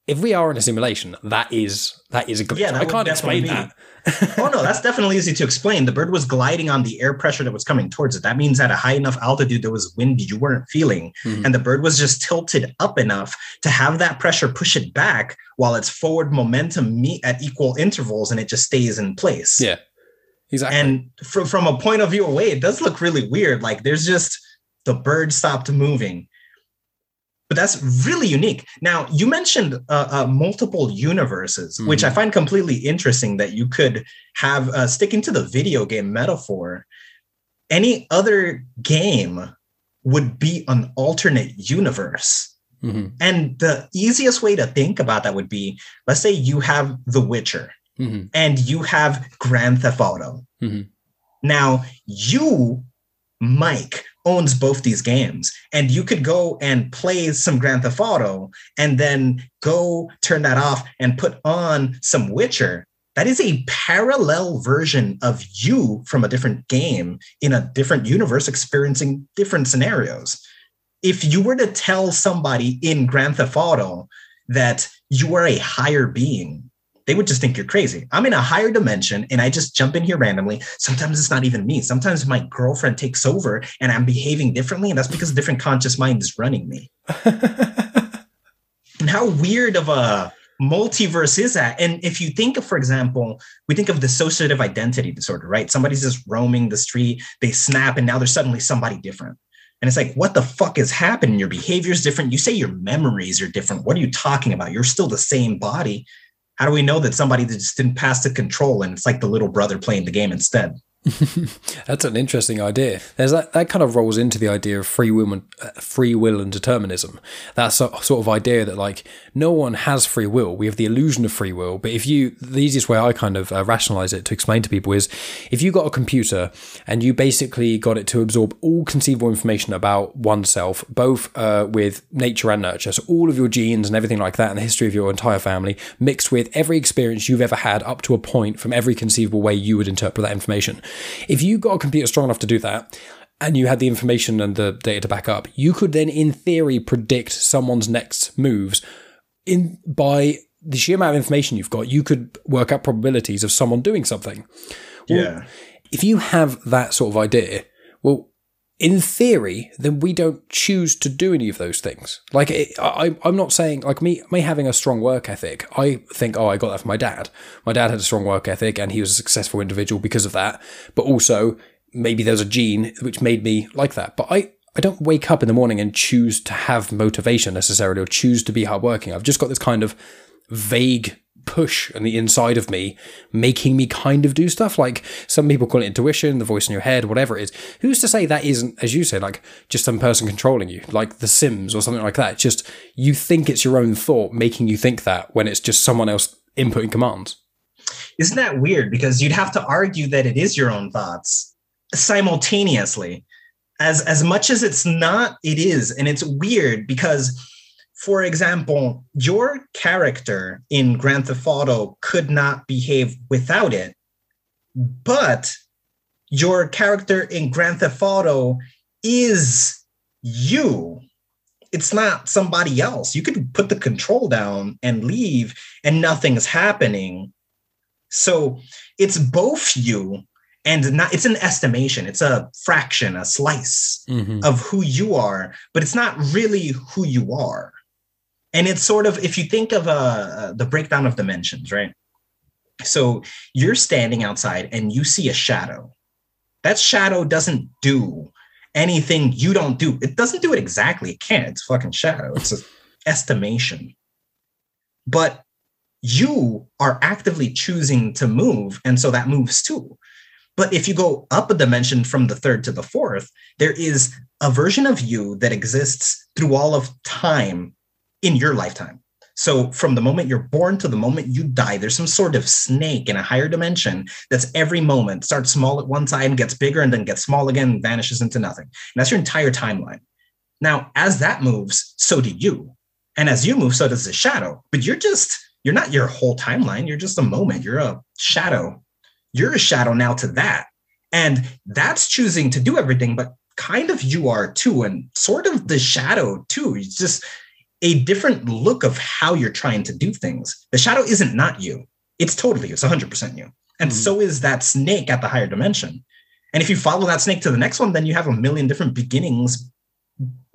if we are in a simulation, that is that is a glitch. Yeah, I can't explain be. that. oh no, that's definitely easy to explain. The bird was gliding on the air pressure that was coming towards it. That means at a high enough altitude there was wind you weren't feeling, mm-hmm. and the bird was just tilted up enough to have that pressure push it back while its forward momentum meet at equal intervals, and it just stays in place. Yeah, exactly. And from from a point of view away, it does look really weird. Like there's just the bird stopped moving but that's really unique. Now, you mentioned uh, uh, multiple universes, mm-hmm. which I find completely interesting that you could have, uh, sticking to the video game metaphor, any other game would be an alternate universe. Mm-hmm. And the easiest way to think about that would be let's say you have The Witcher mm-hmm. and you have Grand Theft Auto. Mm-hmm. Now, you, Mike, owns both these games. And you could go and play some grand theft auto and then go turn that off and put on some witcher. That is a parallel version of you from a different game in a different universe experiencing different scenarios. If you were to tell somebody in grand theft auto that you are a higher being they would just think you're crazy. I'm in a higher dimension and I just jump in here randomly. Sometimes it's not even me. Sometimes my girlfriend takes over and I'm behaving differently. And that's because a different conscious mind is running me. and how weird of a multiverse is that? And if you think of, for example, we think of dissociative identity disorder, right? Somebody's just roaming the street, they snap, and now they're suddenly somebody different. And it's like, what the fuck is happening? Your behavior is different. You say your memories are different. What are you talking about? You're still the same body how do we know that somebody just didn't pass the control and it's like the little brother playing the game instead? That's an interesting idea. There's that, that kind of rolls into the idea of free will and uh, free will and determinism. That sort of idea that like no one has free will. We have the illusion of free will. But if you, the easiest way I kind of uh, rationalize it to explain to people is if you got a computer and you basically got it to absorb all conceivable information about oneself, both uh, with nature and nurture, so all of your genes and everything like that, and the history of your entire family, mixed with every experience you've ever had up to a point from every conceivable way you would interpret that information if you got a computer strong enough to do that, and you had the information and the data to back up, you could then, in theory, predict someone's next moves in by the sheer amount of information you've got. You could work out probabilities of someone doing something. Well, yeah. If you have that sort of idea, well, in theory, then we don't choose to do any of those things. Like, it, I, I'm not saying, like, me, me having a strong work ethic, I think, oh, I got that from my dad. My dad had a strong work ethic and he was a successful individual because of that. But also, maybe there's a gene which made me like that. But I, I don't wake up in the morning and choose to have motivation necessarily or choose to be hardworking. I've just got this kind of vague push on the inside of me, making me kind of do stuff. Like some people call it intuition, the voice in your head, whatever it is. Who's to say that isn't, as you say, like just some person controlling you, like The Sims or something like that? Just you think it's your own thought making you think that when it's just someone else inputting commands. Isn't that weird? Because you'd have to argue that it is your own thoughts simultaneously. As as much as it's not, it is. And it's weird because for example, your character in Grand Theft Auto could not behave without it, but your character in Grand Theft Auto is you. It's not somebody else. You could put the control down and leave, and nothing is happening. So it's both you and not it's an estimation it's a fraction a slice Mhm. of who you are but it's not really who you are and it's sort of if you think of uh, the breakdown of dimensions right? So you're standing outside and you see a shadow. That shadow doesn't do anything you don't do. It doesn't do it exactly. It can't. It's fucking shadow. It's an estimation. But you are actively choosing to move and so that moves too. But if you go up a dimension from the third to the fourth, there is a version of you that exists through all of time in your lifetime. So from the moment you're born to the moment you die, there's some sort of snake in a higher dimension that's every moment starts small at one time, gets bigger, and then gets small again, and vanishes into nothing. And that's your entire timeline. Now, as that moves, so do you. And as you move, so does the shadow. But you're just, you're not your whole timeline. You're just a moment. You're a shadow you're a shadow now to that. And that's choosing to do everything, but kind of you are too, and sort of the shadow too. It's just a different look of how you're trying to do things. The shadow isn't not you, it's totally, you, it's 100% you. And Mhm. so is that snake at the higher dimension. And if you follow that snake to the next one, then you have a million different beginnings.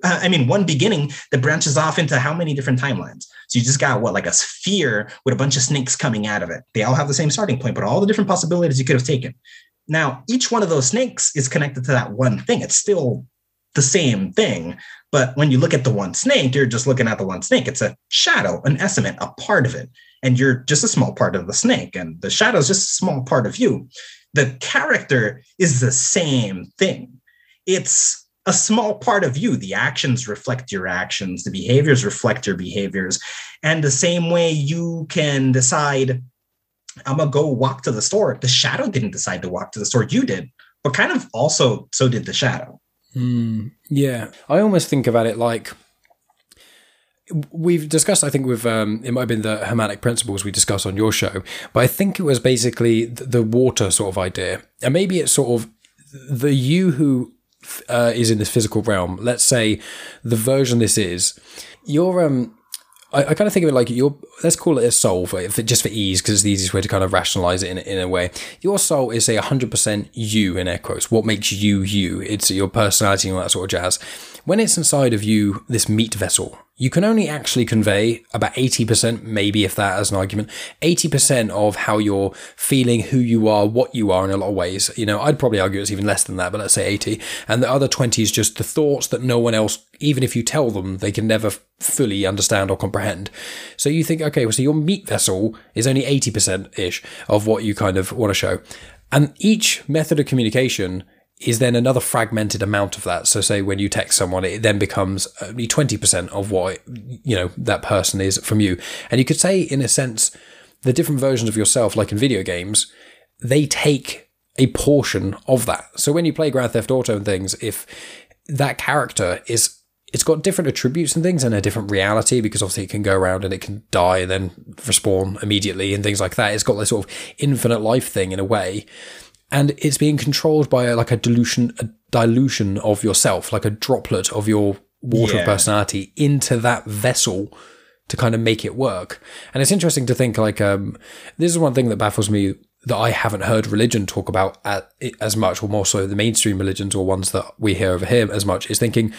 Uh, I mean, one beginning that branches off into how many different timelines? So you just got what, like a sphere with a bunch of snakes coming out of it. They all have the same starting point, but all the different possibilities you could have taken. Now, each one of those snakes is connected to that one thing. It's still the same thing. But when you look at the one snake, you're just looking at the one snake. It's a shadow, an estimate, a part of it. And you're just a small part of the snake. And the shadow is just a small part of you. The character is the same thing. It's a small part of you. The actions reflect your actions, the behaviors reflect your behaviors. And the same way you can decide, I'm going to go walk to the store. The shadow didn't decide to walk to the store. You did. But kind of also, so did the shadow. Mm, yeah, I almost think about it like we've discussed. I think with um, it might have been the hermetic principles we discussed on your show, but I think it was basically the, water sort of idea, and maybe it's sort of the you who uh, is in this physical realm. Let's say the version this is you're um. I, I kind of think of it like your let's call it a soul for, for just for ease because it's the easiest way to kind of rationalize it in, in a way. Your soul is a hundred percent you in air quotes. What makes you you? It's your personality and all that sort of jazz. When it's inside of you, this meat vessel, you can only actually convey about 80%, maybe if that as an argument, 80% of how you're feeling, who you are, what you are in a lot of ways. You know, I'd probably argue it's even less than that, but let's say 80. And the other 20 is just the thoughts that no one else, even if you tell them, they can never fully understand or comprehend. So you think, okay, well, so your meat vessel is only 80% ish of what you kind of want to show. And each method of communication is then another fragmented amount of that. So say when you text someone, it then becomes only 20% of what, you know, that person is from you. And you could say in a sense, the different versions of yourself, like in video games, they take a portion of that. So when you play Grand Theft Auto and things, if that character is it's got different attributes and things and a different reality because obviously it can go around and it can die and then respawn immediately and things like that. It's got this sort of infinite life thing in a way and it's being controlled by a, like a dilution a dilution of yourself like a droplet of your water Yeah. of personality into that vessel to kind of make it work and it's interesting to think like um this is one thing that baffles me that I haven't heard religion talk about at, as much or more so the mainstream religions or ones that we hear over here as much is thinking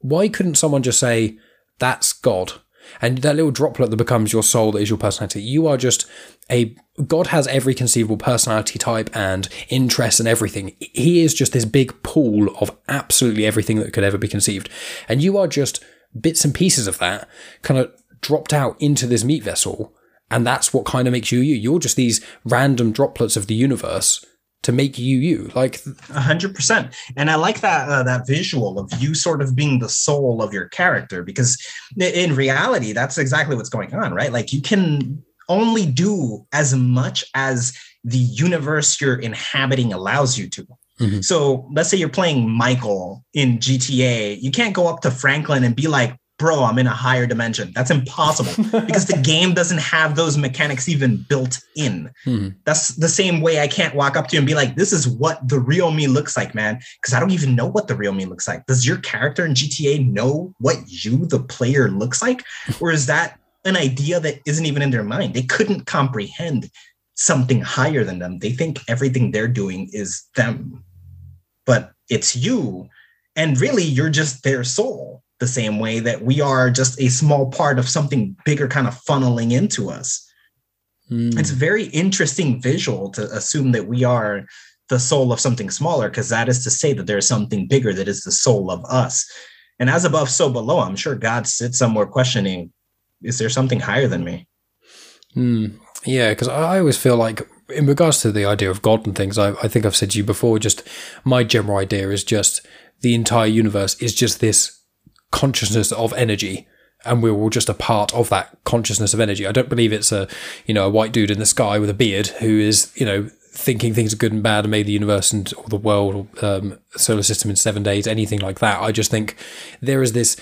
why couldn't someone just say that's God and that little droplet that becomes your soul that is your personality. You are just a god has every conceivable personality type and interest and everything. He is just this big pool of absolutely everything that could ever be conceived. And you are just bits and pieces of that kind of dropped out into this meat vessel and that's what kind of makes you you. You're just these random droplets of the universe to make you you like A hundred percent. And I like that uh, that visual of you sort of being the soul of your character because in reality, that's exactly what's going on, right? Like you can only do as much as the universe you're inhabiting allows you to. Mhm. So let's say you're playing Michael in GTA. You can't go up to Franklin and be like, bro, I'm in a higher dimension. That's impossible because the game doesn't have those mechanics even built in. Hmm. That's the same way I can't walk up to you and be like, this is what the real me looks like, man. Because I don't even know what the real me looks like. Does your character in GTA know what you, the player, looks like? Or is that an idea that isn't even in their mind? They couldn't comprehend something higher than them. They think everything they're doing is them. But it's you. And really, you're just their soul the same way that we are just a small part of something bigger kind of funneling into us. Hmm. It's a very interesting visual to assume that we are the soul of something smaller, because that is to say that there's something bigger that is the soul of us. And as above, so below, I'm sure God sits somewhere questioning, is there something higher than me? Hmm. Yeah, because I always feel like, in regards to the idea of God and things, I, I think I've said to you before, just my general idea is just the entire universe is just this consciousness of energy. And we're all just a part of that consciousness of energy. I don't believe it's a, you know, a white dude in the sky with a beard who is, you know, thinking things are good and bad and made the universe and or the world, um, solar system in seven days, anything like that. I just think there is this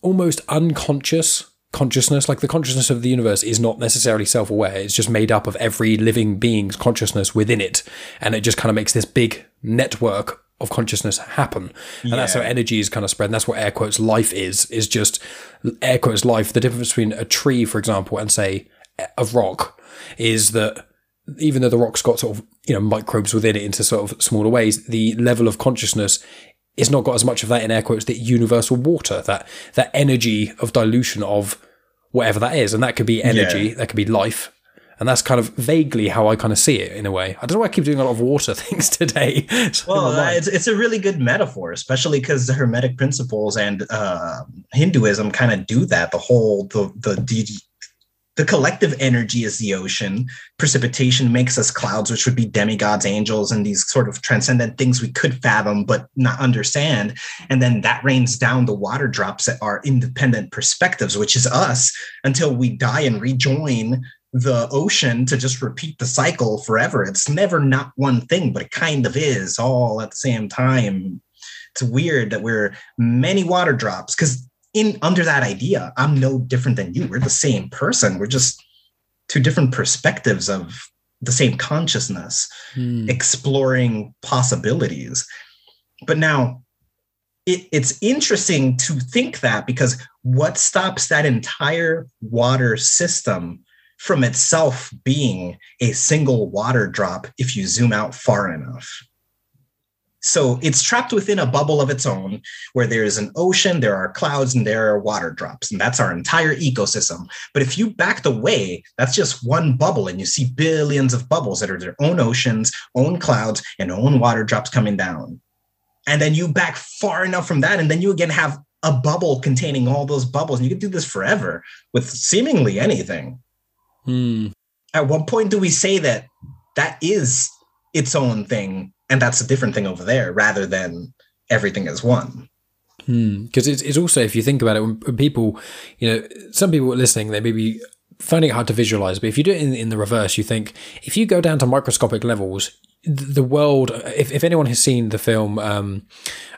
almost unconscious consciousness like the consciousness of the universe is not necessarily self-aware it's just made up of every living being's consciousness within it and it just kind of makes this big network of consciousness happen. And that's how energy is kind of spread and that's what air quotes life is is just air quotes life. The difference between a tree for example and say a rock is that even though the rock's got sort of you know microbes within it into sort of smaller ways the level of consciousness is not got as much of that in air quotes that universal water that that energy of dilution of whatever that is. And that could be energy Yeah. that could be life and that's kind of vaguely how I kind of see it in a way. I don't know why I keep doing a lot of water things today. It's Well, mind. it's, it's a really good metaphor, especially because the Hermetic principles and uh, Hinduism kind of do that. The whole the the the the collective energy is the ocean. Precipitation makes us clouds, which would be demigods, angels, and these sort of transcendent things we could fathom but not understand. And then that rains down the water drops that are independent perspectives, which is us, until we die and rejoin the ocean to just repeat the cycle forever. It's never not one thing, but it kind of is all at the same time. It's weird that we're many water drops because in under that idea, I'm no different than you. We're the same person. We're just two different perspectives of the same consciousness Hmm. exploring possibilities. But now it, it's interesting to think that because what stops that entire water system from itself being a single water drop if you zoom out far enough? So it's trapped within a bubble of its own where there is an ocean, there are clouds, and there are water drops. And that's our entire ecosystem. But if you backed away, that's just one bubble, and you see billions of bubbles that are their own oceans, own clouds, and own water drops coming down. And then you back far enough from that, and then you again have a bubble containing all those bubbles. And you can do this forever with seemingly anything. Hmm. At what point do we say that that is its own thing and that's a different thing over there rather than everything is one? Because it's, it's also, if you think about it, when, when people, you know, some people are listening, they may be finding it hard to visualize, but if you do it in, in the reverse, you think if you go down to microscopic levels, the world, if, if anyone has seen the film um,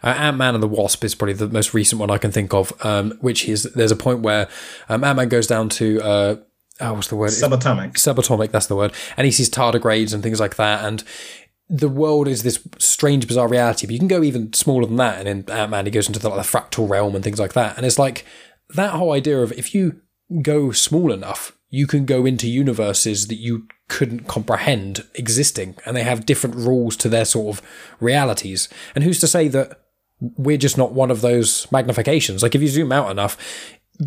uh, Ant Man and the Wasp, is probably the most recent one I can think of, um, which is there's a point where um, Ant Man goes down to, uh, oh, what's the word? Subatomic. subatomic that's the word and he sees tardigrades and things like that and the world is this strange bizarre reality but you can go even smaller than that and in ant-man he goes into the, like, the fractal realm and things like that and it's like that whole idea of if you go small enough you can go into universes that you couldn't comprehend existing and they have different rules to their sort of realities and who's to say that we're just not one of those magnifications like if you zoom out enough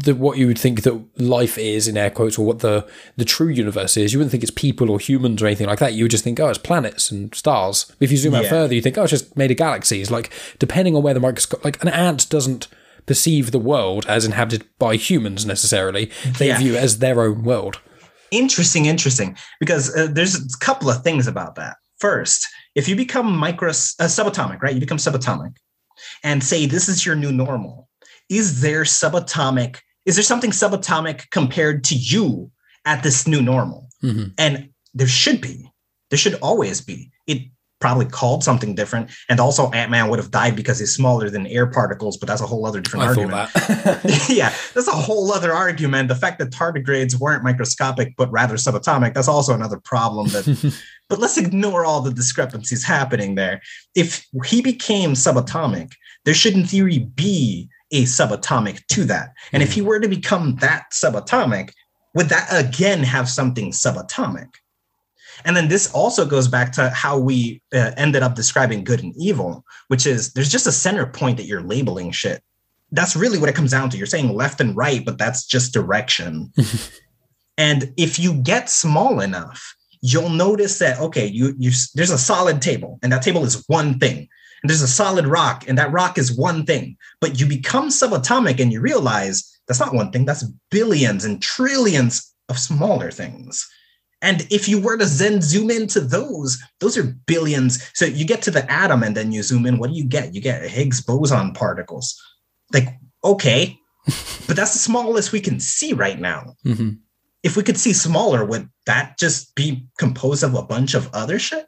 the what you would think that life is in air quotes or what the the true universe is you wouldn't think it's people or humans or anything like that you would just think oh it's planets and stars if you zoom out further you think oh it's just made of galaxies like depending on where the microscope like an ant doesn't perceive the world as inhabited by humans necessarily they Yeah. view it as their own world Interesting, interesting. Because uh, there's a couple of things about that. First, if you become micro uh, subatomic, right? You become subatomic, and say this is your new normal. Is there subatomic? Is there something subatomic compared to you at this new normal? Mhm. And there should be. There should always be. It probably called something different. And also Ant Man would have died because he's smaller than air particles, but that's a whole other different I argument. that. yeah, that's a whole other argument. The fact that tardigrades weren't microscopic but rather subatomic, that's also another problem that but let's ignore all the discrepancies happening there. If he became subatomic, there should in theory be a subatomic to that. And if he were to become that subatomic, would that again have something subatomic? And then this also goes back to how we uh, ended up describing good and evil, which is there's just a center point that you're labeling shit. That's really what it comes down to. You're saying left and right, but that's just direction. and if you get small enough, you'll notice that okay, you you there's a solid table, and that table is one thing. And there's a solid rock, and that rock is one thing. But you become subatomic and you realize that's not one thing, that's billions and trillions of smaller things. And if you were to then zoom into those, those are billions. So you get to the atom and then you zoom in. What do you get? You get Higgs boson particles. Like, okay, but that's the smallest we can see right now. hmm If we could see smaller, would that just be composed of a bunch of other shit?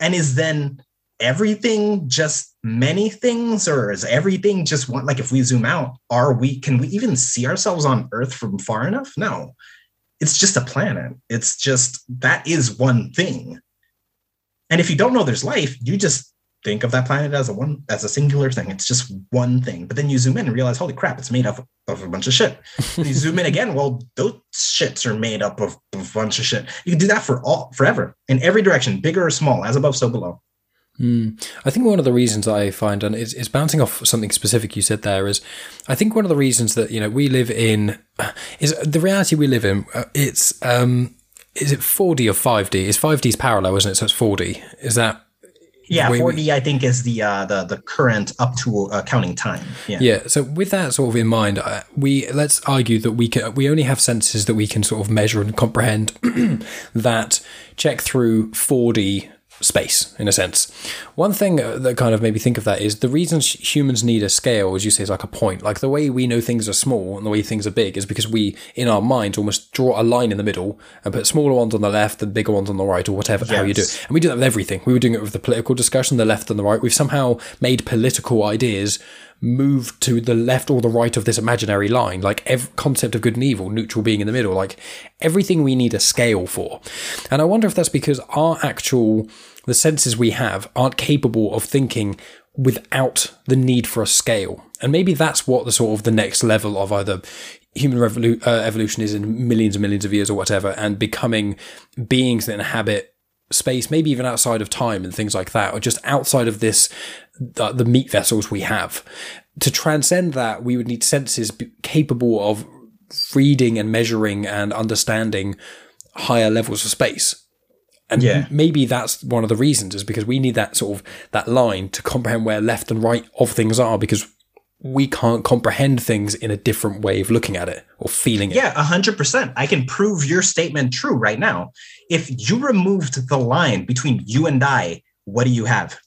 And is then everything just many things, or is everything just one? Like, if we zoom out, are we, can we even see ourselves on Earth from far enough? No it's just a planet. It's just that is one thing. And if you don't know there's life, you just think of that planet as a one as a singular thing. It's just one thing. But then you zoom in and realize, holy crap, it's made up of a bunch of shit. And you zoom in again, well, those shits are made up of, of a bunch of shit. You can do that for all forever in every direction, bigger or small, as above, so below. Mm. I think one of the reasons I find, and it's, it's bouncing off something specific you said there, is I think one of the reasons that you know we live in is the reality we live in. uh, It's um, is it 4D or 5D? Is 5D's parallel, isn't it? So it's 4D. Is that Yeah, way we- 4D I think is the uh, the the current up to uh, counting time. Yeah. Yeah. So with that sort of in mind, uh, we let's argue that we can we only have senses that we can sort of measure and comprehend that check through 4D space in a sense. One thing uh, that kind of made me think of that is the reason humans need a scale, as you say, is like a point. Like the way we know things are small and the way things are big is because we, in our minds, almost draw a line in the middle and put smaller ones on the left and bigger ones on the right, or whatever how you do it. And we do that with everything. We were doing it with the political discussion, the left and the right. We've somehow made political ideas move to the left or the right of this imaginary line. Like every concept of good and evil, neutral being in the middle. Like everything we need a scale for. And I wonder if that's because our actual the senses we have aren't capable of thinking without the need for a scale. And maybe that's what the sort of the next level of either human revolu- uh, evolution is in millions and millions of years or whatever, and becoming beings that inhabit space, maybe even outside of time and things like that, or just outside of this, uh, the meat vessels we have. To transcend that, we would need senses capable of reading and measuring and understanding higher levels of space. And Yeah. maybe that's one of the reasons is because we need that sort of that line to comprehend where left and right of things are because we can't comprehend things in a different way of looking at it or feeling it. Yeah, a hundred percent. I can prove your statement true right now. If you removed the line between you and I, what do you have?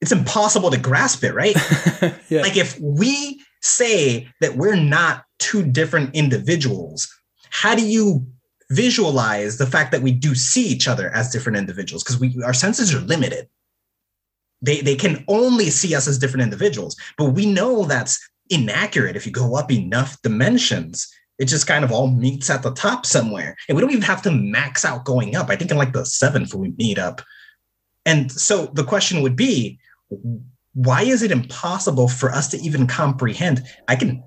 It's impossible to grasp it, right? yeah. like if we say that we're not two different individuals, how do you visualize the fact that we do see each other as different individuals? Because we our senses are limited. They they can only see us as different individuals, but we know that's inaccurate if you go up enough dimensions. It just kind of all meets at the top somewhere. And we don't even have to max out going up. I think in like the seventh we meet up. And so the question would be, why is it impossible for us to even comprehend? I can,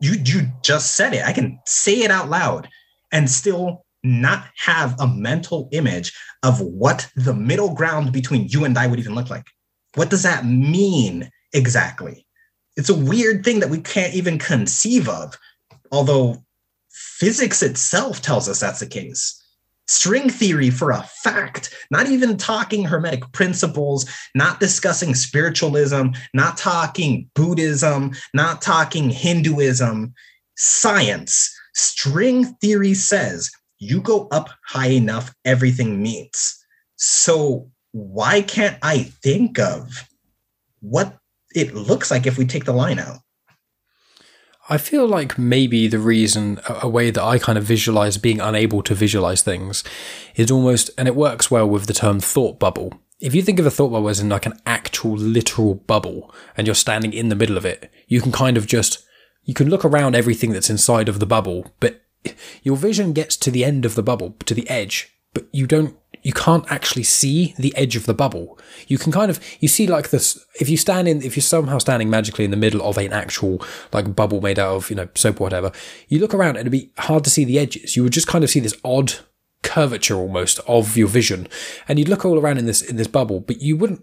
you you just said it. I can say it out loud and still not have a mental image of what the middle ground between you and I would even look like. What does that mean exactly? It's a weird thing that we can't even conceive of, although physics itself tells us that's the case. String theory, for a fact, not even talking Hermetic principles, not discussing spiritualism, not talking Buddhism, not talking Hinduism, science. String theory says you go up high enough, everything meets. So, why can't I think of what it looks like if we take the line out? I feel like maybe the reason, a way that I kind of visualize being unable to visualize things is almost, and it works well with the term thought bubble. If you think of a thought bubble as in like an actual literal bubble and you're standing in the middle of it, you can kind of just, you can look around everything that's inside of the bubble, but your vision gets to the end of the bubble, to the edge, but you don't you can't actually see the edge of the bubble. You can kind of you see like this if you stand in if you're somehow standing magically in the middle of an actual like bubble made out of you know soap or whatever. You look around and it'd be hard to see the edges. You would just kind of see this odd curvature almost of your vision, and you'd look all around in this in this bubble, but you wouldn't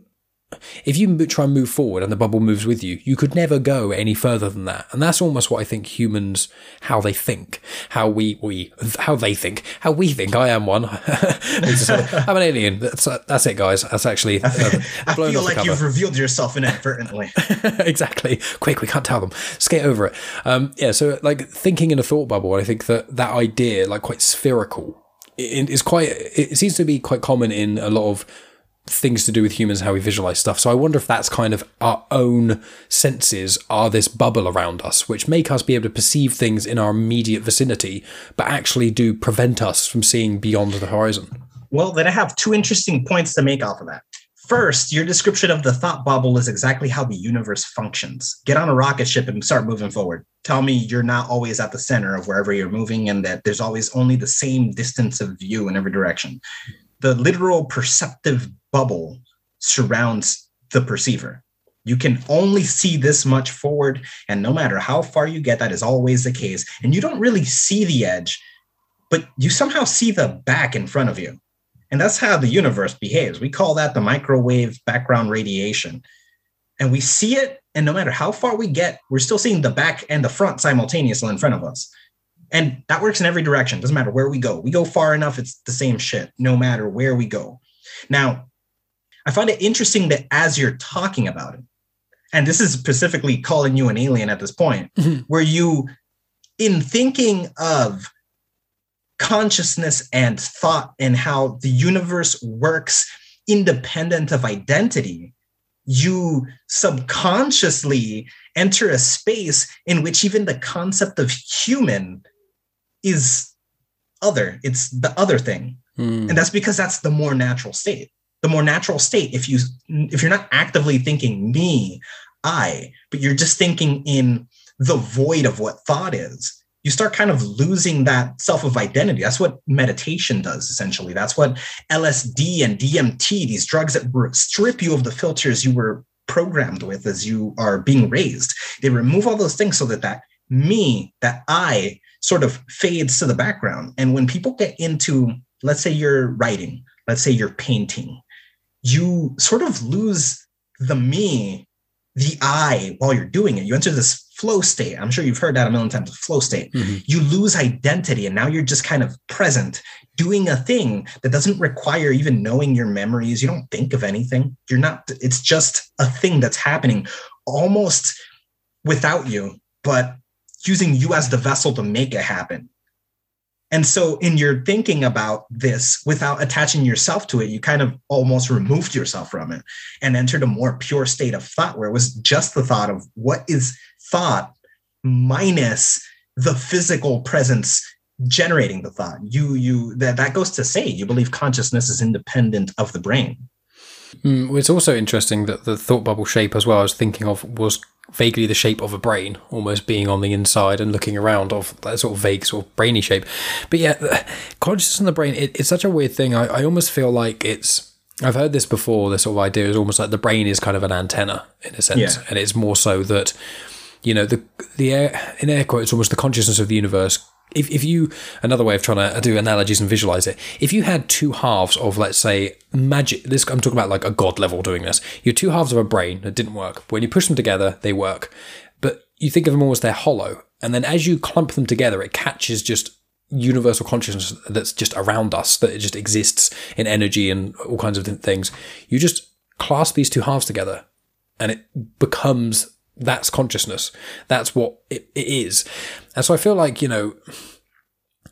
if you try and move forward and the bubble moves with you, you could never go any further than that. And that's almost what I think humans, how they think, how we, we, how they think, how we think. I am one. I'm an alien. That's, that's it, guys. That's actually uh, I feel like you've revealed yourself inadvertently. exactly. Quick, we can't tell them. Skate over it. Um, yeah. So like thinking in a thought bubble, I think that that idea, like quite spherical, is quite, it seems to be quite common in a lot of things to do with humans, how we visualize stuff. So I wonder if that's kind of our own senses are this bubble around us, which make us be able to perceive things in our immediate vicinity, but actually do prevent us from seeing beyond the horizon. Well, then I have two interesting points to make off of that. First, your description of the thought bubble is exactly how the universe functions. Get on a rocket ship and start moving forward. Tell me you're not always at the center of wherever you're moving and that there's always only the same distance of view in every direction. The literal perceptive bubble surrounds the perceiver. You can only see this much forward, and no matter how far you get, that is always the case. And you don't really see the edge, but you somehow see the back in front of you. And that's how the universe behaves. We call that the microwave background radiation. And we see it, and no matter how far we get, we're still seeing the back and the front simultaneously in front of us. And that works in every direction. Doesn't matter where we go. We go far enough, it's the same shit, no matter where we go. Now, I find it interesting that as you're talking about it, and this is specifically calling you an alien at this point, mm-hmm. where you, in thinking of consciousness and thought and how the universe works independent of identity, you subconsciously enter a space in which even the concept of human is other. It's the other thing. Mm. And that's because that's the more natural state the more natural state. If you if you're not actively thinking me i but you're just thinking in the void of what thought is you start kind of losing that self of identity. That's what meditation does essentially. That's what lsd and dmt these drugs that strip you of the filters you were programmed with as you are being raised. They remove all those things so that that me that i sort of fades to the background. And when people get into let's say you're writing let's say you're painting you sort of lose the me, the I while you're doing it. You enter this flow state. I'm sure you've heard that a million times, flow state. Mm-hmm. You lose identity and now you're just kind of present doing a thing that doesn't require even knowing your memories. You don't think of anything. You're not, it's just a thing that's happening almost without you, but using you as the vessel to make it happen. And so, in your thinking about this without attaching yourself to it, you kind of almost removed yourself from it and entered a more pure state of thought where it was just the thought of what is thought minus the physical presence generating the thought. You, you, that, that goes to say you believe consciousness is independent of the brain. Mm, it's also interesting that the thought bubble shape, as well, I was thinking of was vaguely the shape of a brain, almost being on the inside and looking around of that sort of vague, sort of brainy shape. But yeah, consciousness in the brain, it, it's such a weird thing. I, I almost feel like it's. I've heard this before. This sort of idea is almost like the brain is kind of an antenna in a sense, yeah. and it's more so that you know the the air in air quotes almost the consciousness of the universe if, if you another way of trying to do analogies and visualize it if you had two halves of let's say magic this i'm talking about like a god level doing this. You two halves of a brain that didn't work. When you push them together they work. But you think of them almost they're hollow. And then as you clump them together it catches just universal consciousness that's just around us that it just exists in energy and all kinds of things. You just clasp these two halves together and it becomes that's consciousness. That's what it, it is. And so I feel like, you know,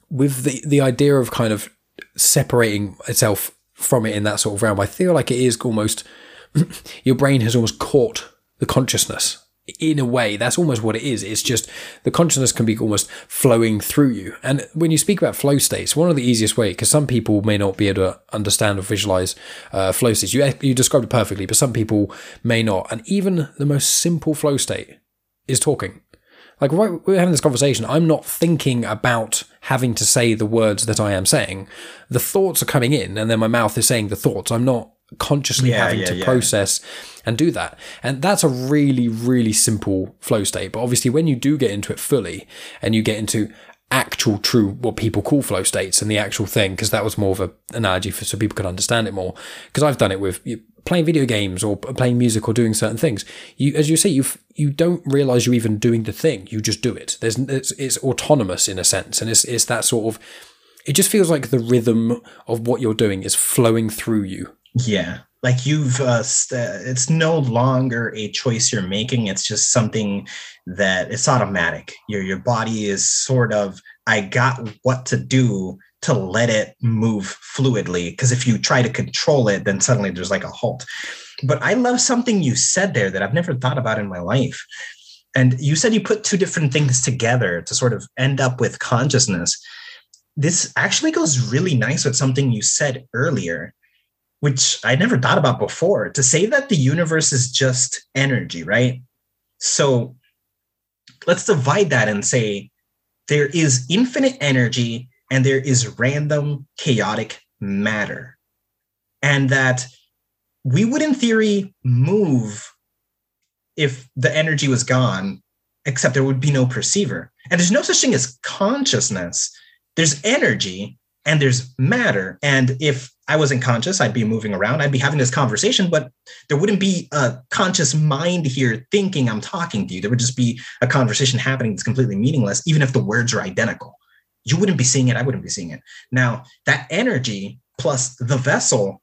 with the, the idea of kind of separating itself from it in that sort of realm, I feel like it is almost, your brain has almost caught the consciousness in a way, that's almost what it is. It's just the consciousness can be almost flowing through you. And when you speak about flow states, one of the easiest way, because some people may not be able to understand or visualize uh, flow states. You you described it perfectly, but some people may not. And even the most simple flow state is talking. Like right, we're having this conversation, I'm not thinking about having to say the words that I am saying. The thoughts are coming in, and then my mouth is saying the thoughts. I'm not consciously Yeah, having yeah, to yeah. process and do that. And that's a really, really simple flow state. But obviously, when you do get into it fully and you get into actual true what people call flow states and the actual thing because that was more of an analogy for so people could understand it more because I've done it with playing video games or playing music or doing certain things you as you say you you don't realize you're even doing the thing you just do it there's it's, it's autonomous in a sense and it's it's that sort of it just feels like the rhythm of what you're doing is flowing through you Yeah. Like you've, uh, st- it's no longer a choice you're making. It's just something that it's automatic. Your your body is sort of, I got what to do to let it move fluidly. Because if you try to control it, then suddenly there's like a halt. But I love something you said there that I've never thought about in my life. And you said you put two different things together to sort of end up with consciousness. This actually goes really nice with something you said earlier which I never thought about before, to say that the universe is just energy, right? So let's divide that and say there is infinite energy and there is random chaotic matter. And that we would, in theory, move if the energy was gone, except there would be no perceiver. And there's no such thing as consciousness. There's energy and there's matter. And if I wasn't conscious, I'd be moving around, I'd be having this conversation, but there wouldn't be a conscious mind here thinking I'm talking to you. There would just be a conversation happening that's completely meaningless, even if the words are identical. You wouldn't be seeing it, I wouldn't be seeing it. Now, that energy plus the vessel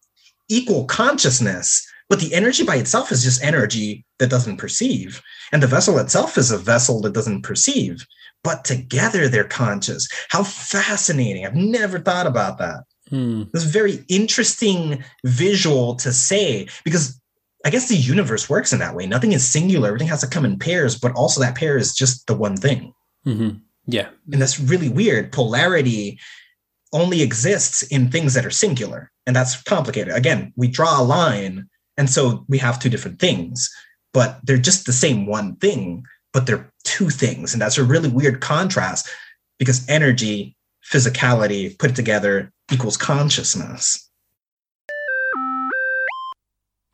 equal consciousness, but the energy by itself is just energy that doesn't perceive. And the vessel itself is a vessel that doesn't perceive, but together they're conscious. How fascinating. I've never thought about that. Hmm. It's a very interesting visual to say because I guess the universe works in that way. Nothing is singular, everything has to come in pairs, but also that pair is just the one thing. hmm yeah And that's really weird. Polarity only exists in things that are singular, and that's complicated. Again, we draw a line, and so we have two different things, but they're just the same one thing, but they're two things. And that's a really weird contrast because energy, physicality put together equals consciousness.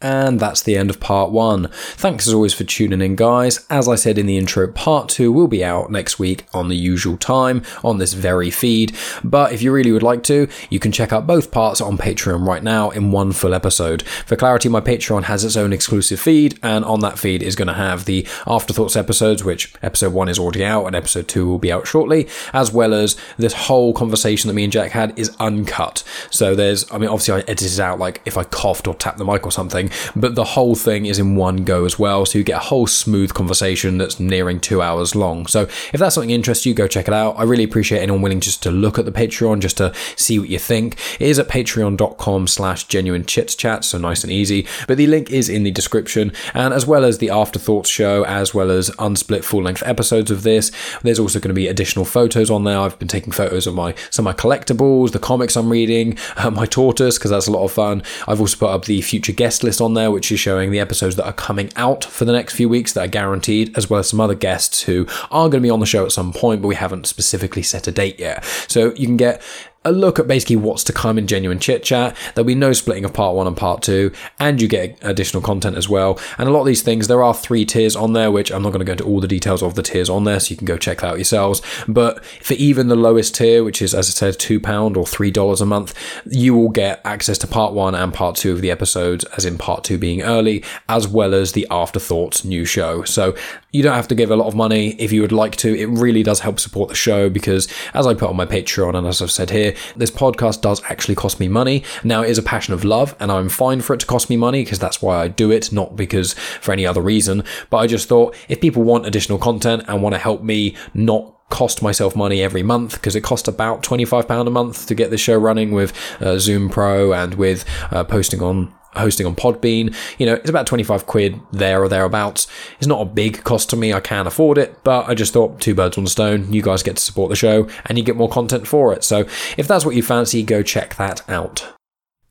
And that's the end of part one. Thanks as always for tuning in, guys. As I said in the intro, part two will be out next week on the usual time on this very feed. But if you really would like to, you can check out both parts on Patreon right now in one full episode. For clarity, my Patreon has its own exclusive feed, and on that feed is going to have the Afterthoughts episodes, which episode one is already out, and episode two will be out shortly, as well as this whole conversation that me and Jack had is uncut. So there's, I mean, obviously I edited it out like if I coughed or tapped the mic or something, but the whole thing is in one go as well. So you get a whole smooth conversation that's nearing two hours long. So if that's something interests you, go check it out. I really appreciate anyone willing just to look at the Patreon, just to see what you think. It is at patreon.com slash genuine chits chat, so nice and easy. But the link is in the description, and as well as the Afterthoughts show, as well as unsplit full length episodes of this, there's also going to be additional photos on there. I've been taking photos of my some of my collectibles, the comics I'm reading, uh, my tortoise, because that's a lot of fun. I've also put up the future guest list on there, which is showing the episodes that are coming out for the next few weeks that are guaranteed, as well as some other guests who are going to be on the show at some point, but we haven't specifically set a date yet. So you can get a look at basically what's to come in genuine chit chat. There'll be no splitting of part one and part two, and you get additional content as well. And a lot of these things, there are three tiers on there, which I'm not going to go into all the details of the tiers on there, so you can go check that out yourselves. But for even the lowest tier, which is, as I said, £2 or $3 a month, you will get access to part one and part two of the episodes, as in part two being early, as well as the Afterthoughts new show. So you don't have to give a lot of money if you would like to. It really does help support the show because, as I put on my Patreon and as I've said here, this podcast does actually cost me money. Now, it is a passion of love, and I'm fine for it to cost me money because that's why I do it, not because for any other reason. But I just thought if people want additional content and want to help me not cost myself money every month because it costs about £25 a month to get the show running with uh, Zoom Pro and with uh, posting on hosting on Podbean. You know, it's about 25 quid there or thereabouts. It's not a big cost to me. I can afford it, but I just thought two birds, one stone. You guys get to support the show and you get more content for it. So if that's what you fancy, go check that out.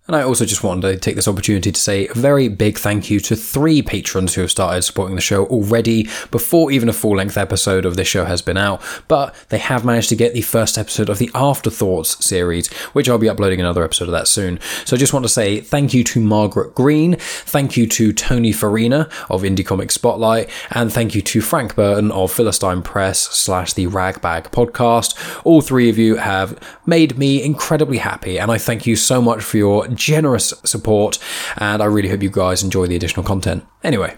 And I also just wanted to take this opportunity to say a very big thank you to three patrons who have started supporting the show already before even a full length episode of this show has been out. But they have managed to get the first episode of the Afterthoughts series, which I'll be uploading another episode of that soon. So I just want to say thank you to Margaret Green, thank you to Tony Farina of Indie Comic Spotlight, and thank you to Frank Burton of Philistine Press slash the Ragbag Podcast. All three of you have made me incredibly happy, and I thank you so much for your generous support, and I really hope you guys enjoy the additional content. Anyway,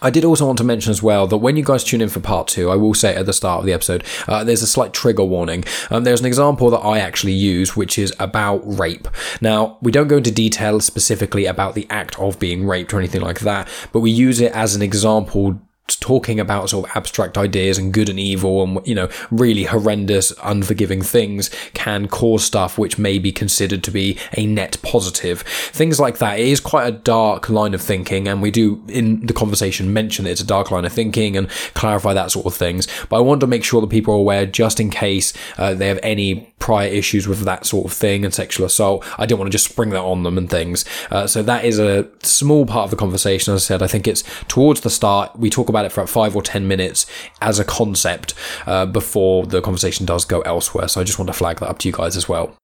I did also want to mention as well that when you guys tune in for part two, I will say at the start of the episode, uh, there's a slight trigger warning. Um, there's an example that I actually use, which is about rape. Now, we don't go into detail specifically about the act of being raped or anything like that, but we use it as an example talking about sort of abstract ideas and good and evil and you know really horrendous unforgiving things can cause stuff which may be considered to be a net positive. Things like that. It is quite a dark line of thinking and we do in the conversation mention that it's a dark line of thinking and clarify that sort of things. But i want to make sure that people are aware just in case uh, they have any prior issues with that sort of thing and sexual assault. I don't want to just spring that on them and things. Uh, so that is a small part of the conversation. As i said i think it's towards the start. We talk about it for about five or ten minutes as a concept uh, before the conversation does go elsewhere. So I just want to flag that up to you guys as well.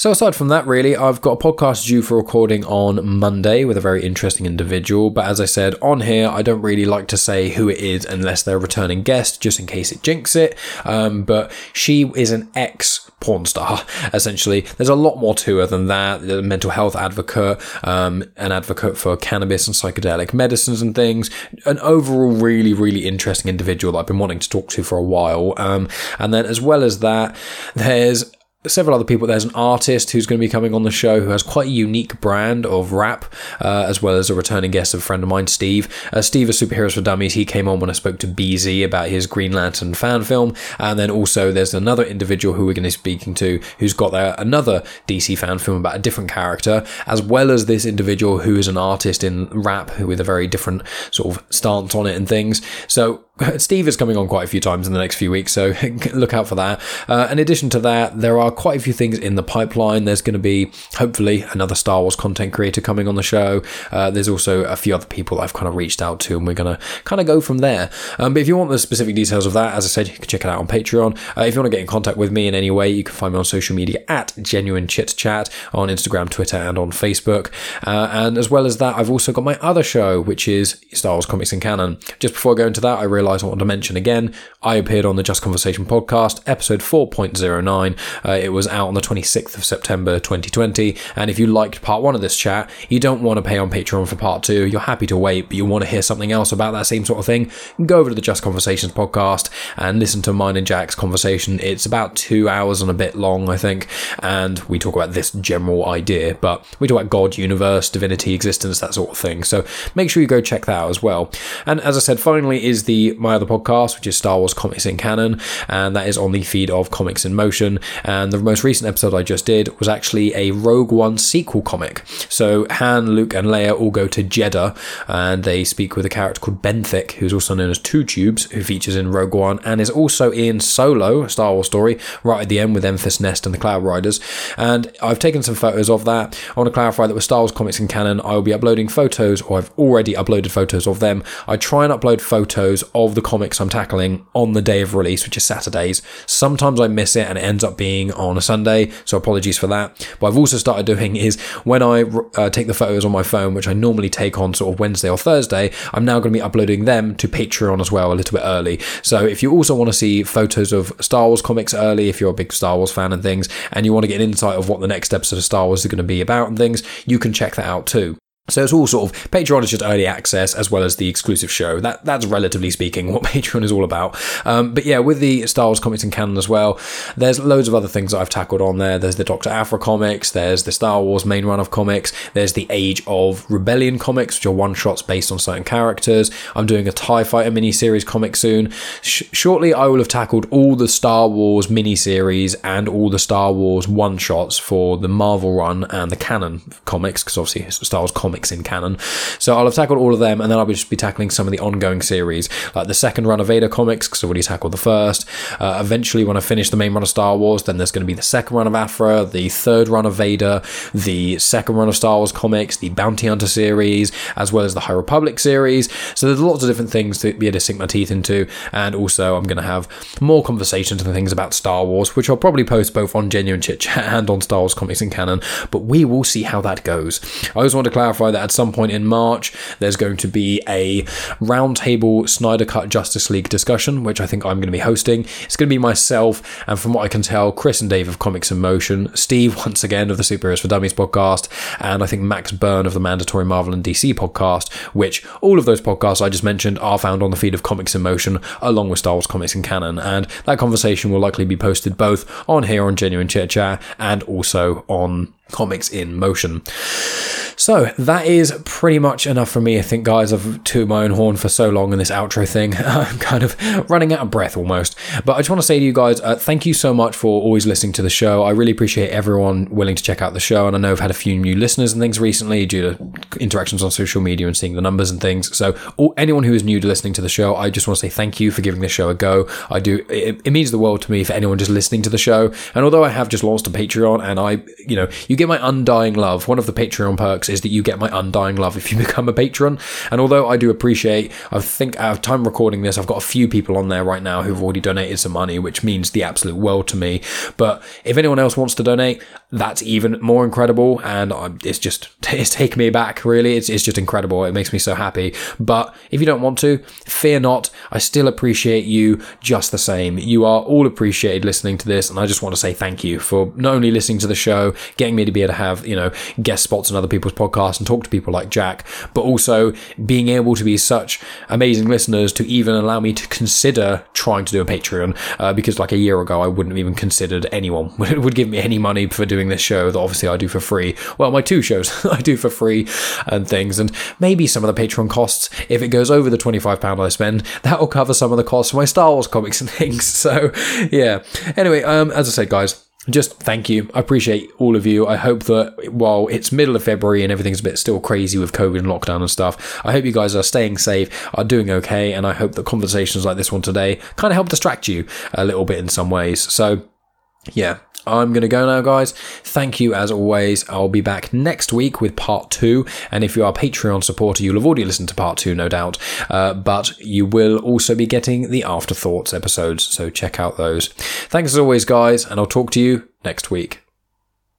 So, aside from that, really, I've got a podcast due for recording on Monday with a very interesting individual. But as I said on here, I don't really like to say who it is unless they're a returning guest, just in case it jinx it. Um, but she is an ex porn star, essentially. There's a lot more to her than that. A mental health advocate, um, an advocate for cannabis and psychedelic medicines and things. An overall really, really interesting individual that I've been wanting to talk to for a while. Um, and then, as well as that, there's several other people. There's an artist who's going to be coming on the show who has quite a unique brand of rap, uh, as well as a returning guest, of a friend of mine, Steve. Uh, Steve of Superheroes for Dummies. He came on when I spoke to BZ about his Green Lantern fan film, and then also there's another individual who we're going to be speaking to who's got another DC fan film about a different character, as well as this individual who is an artist in rap with a very different sort of stance on it and things. So Steve is coming on quite a few times in the next few weeks, so look out for that. Uh, in addition to that, there are quite a few things in the pipeline. There's going to be, hopefully, another Star Wars content creator coming on the show. Uh, there's also a few other people I've kind of reached out to, and we're going to kind of go from there. Um, but if you want the specific details of that, as I said, you can check it out on Patreon. Uh, if you want to get in contact with me in any way, you can find me on social media at Genuine Chit Chat on Instagram, Twitter, and on Facebook. Uh, and as well as that, I've also got my other show, which is Star Wars Comics and Canon. Just before I go into that, I realised I want to mention again, I appeared on the Just Conversation podcast, episode 4.09. It was out on the 26th of September 2020. And if you liked part one of this chat, you don't want to pay on Patreon for part two, you're happy to wait, but you want to hear something else about that same sort of thing, go over to the Just Conversations podcast and listen to mine and Jack's conversation. It's about two hours and a bit long, I think, and we talk about this general idea, but we talk about God, universe, divinity, existence, that sort of thing. So make sure you go check that out as well. And as I said, finally is the my other podcast, which is Star Wars Comics in Canon, and that is on the feed of Comics in Motion. And the most recent episode I just did was actually a Rogue One sequel comic. So Han, Luke, and Leia all go to Jedha, and they speak with a character called Benthic, who's also known as Two Tubes, who features in Rogue One and is also in Solo, a Star Wars story, right at the end with Enfys Nest and the Cloud Riders. And I've taken some photos of that. I want to clarify that with Star Wars Comics in Canon, I will be uploading photos, or I've already uploaded photos of them. I try and upload photos of the comics I'm tackling on the day of release, which is Saturdays. Sometimes I miss it and it ends up being on a Sunday, so apologies for that. What I've also started doing is when I uh, take the photos on my phone, which I normally take on sort of Wednesday or Thursday, I'm now going to be uploading them to Patreon as well a little bit early. So if you also want to see photos of Star Wars comics early, if you're a big Star Wars fan and things, and you want to get an insight of what the next episode of Star Wars is going to be about and things, you can check that out too. So it's all sort of Patreon is just early access as well as the exclusive show. That that's relatively speaking what Patreon is all about. Um, but yeah, with the Star Wars comics and canon as well, there's loads of other things that I've tackled on there. There's the Doctor Aphra comics. There's the Star Wars main run of comics. There's the Age of Rebellion comics, which are one shots based on certain characters. I'm doing a Tie Fighter miniseries comic soon. Sh- shortly, I will have tackled all the Star Wars miniseries and all the Star Wars one shots for the Marvel run and the canon comics, because obviously Star Wars comics in canon. So I'll have tackled all of them, and then I'll just be tackling some of the ongoing series, like the second run of Vader comics, because I've already tackled the first. Uh, eventually, when I finish the main run of Star Wars, then there's going to be the second run of Aphra, the third run of Vader, the second run of Star Wars comics, the Bounty Hunter series, as well as the High Republic series. So there's lots of different things to be able to sink my teeth into, and also I'm going to have more conversations and things about Star Wars, which I'll probably post both on Genuine Chit Chat and on Star Wars Comics and Canon, but we will see how that goes. I always want to clarify that at some point in March, there's going to be a roundtable Snyder Cut Justice League discussion, which I think I'm going to be hosting. It's going to be myself, and from what I can tell, Chris and Dave of Comics in Motion, Steve, once again, of the Superheroes for Dummies podcast, and I think Max Byrne of the Mandatory Marvel and DC podcast, which all of those podcasts I just mentioned are found on the feed of Comics in Motion, along with Star Wars Comics and Canon. And that conversation will likely be posted both on here on Genuine Chit Chat and also on comics in motion. So that is pretty much enough for me, I think, guys. I've tooted my own horn for so long in this outro thing. I'm kind of running out of breath almost. But I just want to say to you guys, uh, thank you so much for always listening to the show. I really appreciate everyone willing to check out the show. And I know I've had a few new listeners and things recently due to interactions on social media and seeing the numbers and things. So all, anyone who is new to listening to the show, I just want to say thank you for giving the show a go. I do. It, it means the world to me for anyone just listening to the show. And although I have just launched a Patreon and I, you know, you get my undying love. One of the Patreon perks is that you get my undying love if you become a patron. And although I do appreciate, I think out of time recording this, I've got a few people on there right now who've already donated some money, which means the absolute world to me. But if anyone else wants to donate, that's even more incredible. And it's just, it's taken me back, really. It's, it's just incredible. It makes me so happy. But if you don't want to, fear not. I still appreciate you just the same. You are all appreciated listening to this. And I just want to say thank you for not only listening to the show, getting me to be able to have, you know, guest spots on other people's podcasts and talk to people like Jack, but also being able to be such amazing listeners to even allow me to consider trying to do a Patreon. Uh, because like a year ago, I wouldn't have even considered anyone would give me any money for doing this show that obviously I do for free. Well, my two shows I do for free and things, and maybe some of the Patreon costs, if it goes over the £25 I spend, that will cover some of the costs for my Star Wars comics and things. So, yeah. Anyway, um, as I said, guys, just thank you. I appreciate all of you. I hope that while it's middle of February and everything's a bit still crazy with COVID and lockdown and stuff, I hope you guys are staying safe, are doing okay, and I hope that conversations like this one today kind of help distract you a little bit in some ways. So, yeah, I'm going to go now, guys. Thank you as always. I'll be back next week with part two. And if you are a Patreon supporter, you'll have already listened to part two, no doubt. Uh, but you will also be getting the Afterthoughts episodes. So check out those. Thanks as always, guys. And I'll talk to you next week.